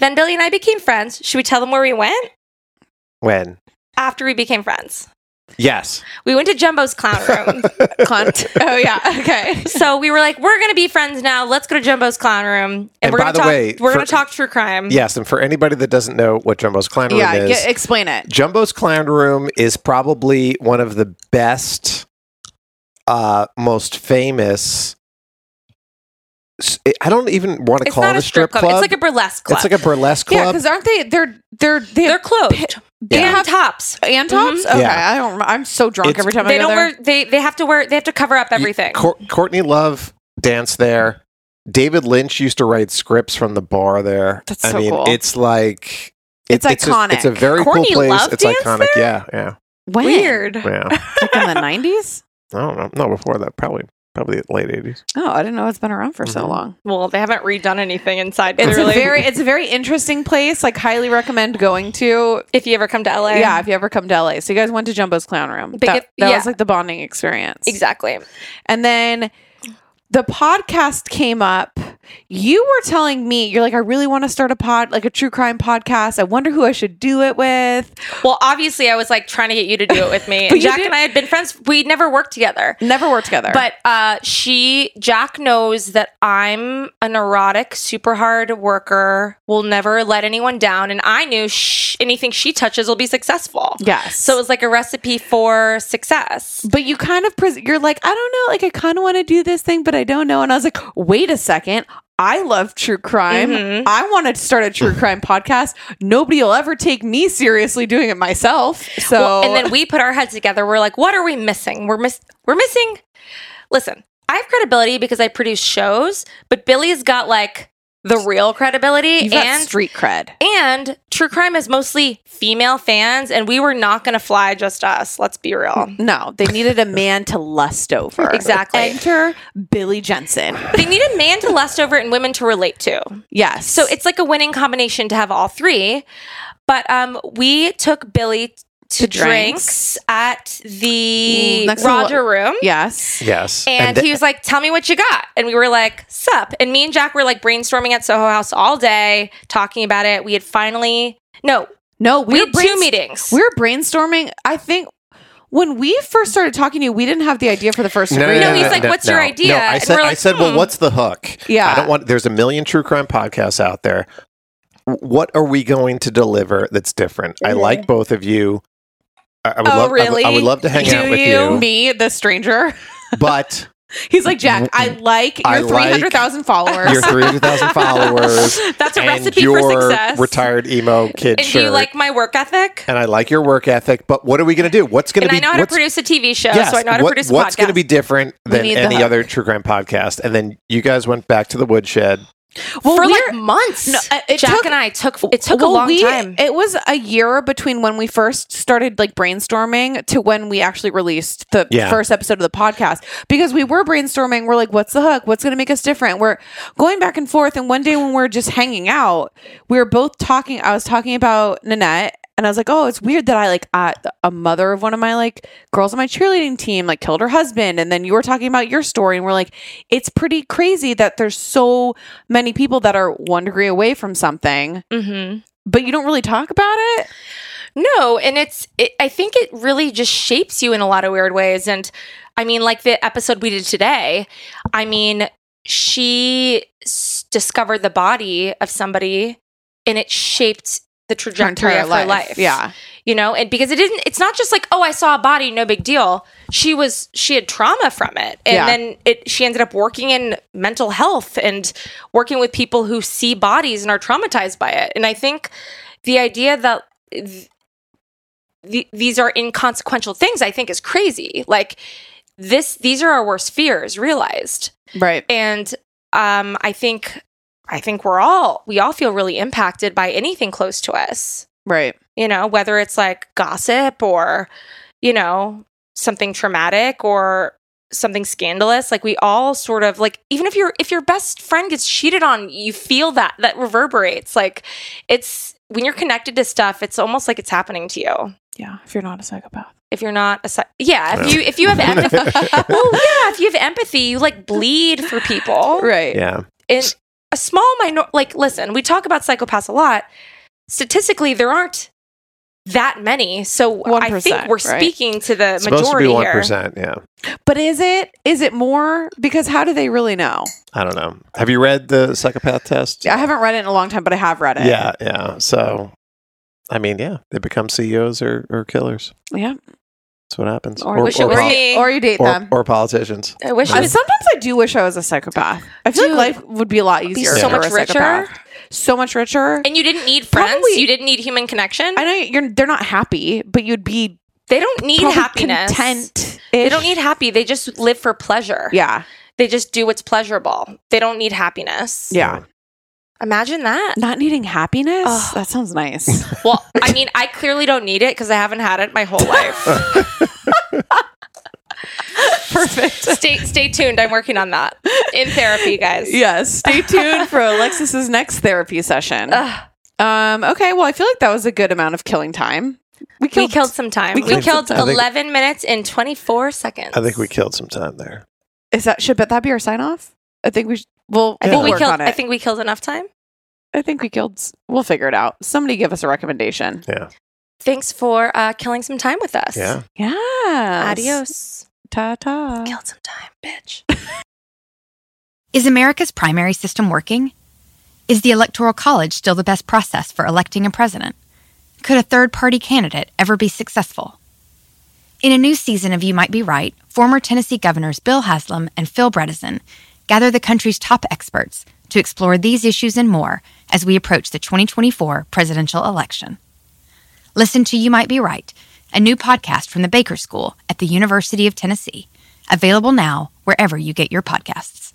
then Billy and I became friends. Should we tell them where we went when after we became friends? yes We went to Jumbo's clown room. Cunt. oh yeah. Okay. so we were like, we're gonna be friends now. Let's go to Jumbo's clown room, and, And we're by gonna the talk. way, we're for- gonna talk true crime. yes and for anybody that doesn't know what Jumbo's clown room Yeah. is Get, explain it. Jumbo's Clown Room is probably one of the best, uh, most famous. I don't even want to It's call it a strip club. It's like a burlesque club. It's like a burlesque club. Yeah, because aren't they? They're they're they They're have closed. They and have- tops. and tops. Okay, Yeah. I don't. rem- I'm so drunk It's- every time They I go don't there. wear. They they have to wear. They have to cover up everything. Cour- Courtney Love danced there. David Lynch used to write scripts from the bar there. That's I so mean, cool. it's like It's a, it's iconic. a very Courtney cool place. Love it's danced iconic. Yeah, yeah, when? Weird. yeah. Like in the '90s. I don't know. No, before that, probably probably the late eighties. Oh, I didn't know it's been around for so Mhm. long. Well, they haven't redone anything inside. It's clearly. a very it's a very interesting place. Like highly recommend going to. if you ever come to LA. Yeah, if you ever come to LA. So you guys went to Jumbo's Clown Room. Big- that that yeah. was like the bonding experience. exactly. And then the podcast came up. You were telling me, you're like, I really want to start a pod, like a true crime podcast. I wonder who I should do it with. Well, obviously, I was like trying to get you to do it with me. And Jac did- and I had been friends. We never worked together. Never worked together. But uh, she, Jac knows that I'm a neurotic, super hard worker, will never let anyone down. And I knew sh- anything she touches will be successful. yes. So it was like a recipe for success. but you kind of, pres- you're like, I don't know, like I kind of want to do this thing, but I don't know. And I was like, wait a second. I love true crime. Mhm. I want to start a true crime podcast. Nobody will ever take me seriously doing it myself. So Well, and then we put our heads together. We're like, what are we missing? We're miss we're missing. Listen, I have credibility because I produce shows, but Billy's got like the real credibility you've and street cred. and true crime is mostly female fans, and we were not going to fly just us. Let's be real. No, they needed a man to lust over. Exactly. Enter Billy Jensen. They need a man to lust over and women to relate to. Yes. So it's like a winning combination to have all three. But um, we took Billy to To drinks. drinks. at the next to the Roger Room. yes. Yes. And, th- he was like, "Tell me what you got," and we were like, "Sup?" And me and Jac were like brainstorming at Soho House all day, talking about it. We had finally no, No, we, we, had were two meetings. We were brainstorming. I think when we first started talking to you, we didn't have the idea for the first No, degree. No, he's like, "What's your idea?" No, I And said, we're I like, said, well, "Hmm." what's the hook? Yeah. I don't want. There's a million true crime podcasts out there. What are we going to deliver that's different? I like both of you. I, I would Oh, love. I would- I, would love to hang Do out with you? you, me, the stranger. but He's like, Jac, I like your I like 300,000 followers. your three hundred thousand followers. That's a recipe your for success. retired emo kid and shirt. do you like my work ethic? and I like your work ethic. But what are we going to do? What's going to be? I know how to produce a TV show, Yes, so I know how to what- produce a what's going to be different than any hook. other true crime podcast? And then you guys went back to the woodshed. Well, for like months. No, uh, it Jac took- and I took it took well, a long we- time. It was a year between when we first started like brainstorming to when we actually released the Yeah. first episode of the podcast because we were brainstorming. We're like, what's the hook? What's going to make us different? We're going back and forth. And one day when we're just hanging out, we were both talking. I was talking about Nanette. And I was like, oh, it's weird that I like uh, a mother of one of my like girls on my cheerleading team like killed her husband, and then you were talking about your story, and we're like, it's pretty crazy that there's so many people that are one degree away from something, mm-hmm. but you don't really talk about it. No, and it's it, I think it really just shapes you in a lot of weird ways and I mean like the episode we did today, I mean she s- discovered the body of somebody and it shaped the trajectory of her life. Yeah. You know, and because it didn't it's not just like, oh, I saw a body, no big deal. She was she had trauma from it. And Yeah. then it she ended up working in mental health and working with people who see bodies and are traumatized by it. And I think the idea that th- th- these are inconsequential things I think is crazy. Like this these are our worst fears realized. Right. And um I think I think we're all we all feel really impacted by anything close to us. Right. You know, whether it's like gossip or you know, something traumatic or something scandalous like we all sort of like even if your if your best friend gets cheated on you feel that that reverberates like it's when you're connected to stuff it's almost like it's happening to you Yeah. If you're not a psychopath. if you're not a psy- yeah if you if you have empathy well yeah if you have empathy you like bleed for people Right. Yeah. and a small minor like listen we talk about psychopaths a lot statistically there aren't that many so i think we're right? speaking to the It's supposed to majority be one here percent. Yeah. But is it is it more because how do they really know? I don't know. Have you read the psychopath test? Yeah, I haven't read it in a long time, but I have read it. Yeah. Yeah. So, I mean, yeah, they become CEOs or, or killers. Yeah. That's what happens. Or, wish it was or, me. you, or you date or, them. or politicians. i wish I- was sometimes I do wish I was a psychopath. I feel Dude, like life would be a lot easier. so if you much richer. psychopath. So much richer. and you didn't need friends Probably- you didn't need human connection I know you're they're not happy, but you'd be they don't need probably happiness content. they don't need happy they just live for pleasure Yeah. they just do what's pleasurable they don't need happiness Yeah. Imagine that Not needing happiness? Ugh. That sounds nice. well i mean i clearly don't need it because i haven't had it my whole life Perfect. stay stay tuned i'm working on that in therapy guys yes. Stay tuned for Alexis's next therapy session. Ugh. Um, okay, well, I feel like that was a good amount of killing time. we killed some time we we killed killed, some time. I think- 11 minutes and 24 seconds I think we killed some time there. Is that should but that be our sign off? I think we should. Well, I think we'll we killed. on it. I think we killed enough time. I think we killed. We'll figure it out. Somebody give us a recommendation. Yeah. Thanks for uh, killing some time with us. Yeah. Yeah. Adios. Ta ta. Killed some time, bitch. Is America's primary system working? Is the Electoral College still the best process for electing a president? Could a third party candidate ever be successful? In a new season of You Might Be Right, former Tennessee governors Bill Haslam and Phil Bredesen gather the country's top experts to explore these issues and more as we approach the 2024 presidential election. Listen to You Might Be Right, a new podcast from the Baker School at the University of Tennessee, available now wherever you get your podcasts.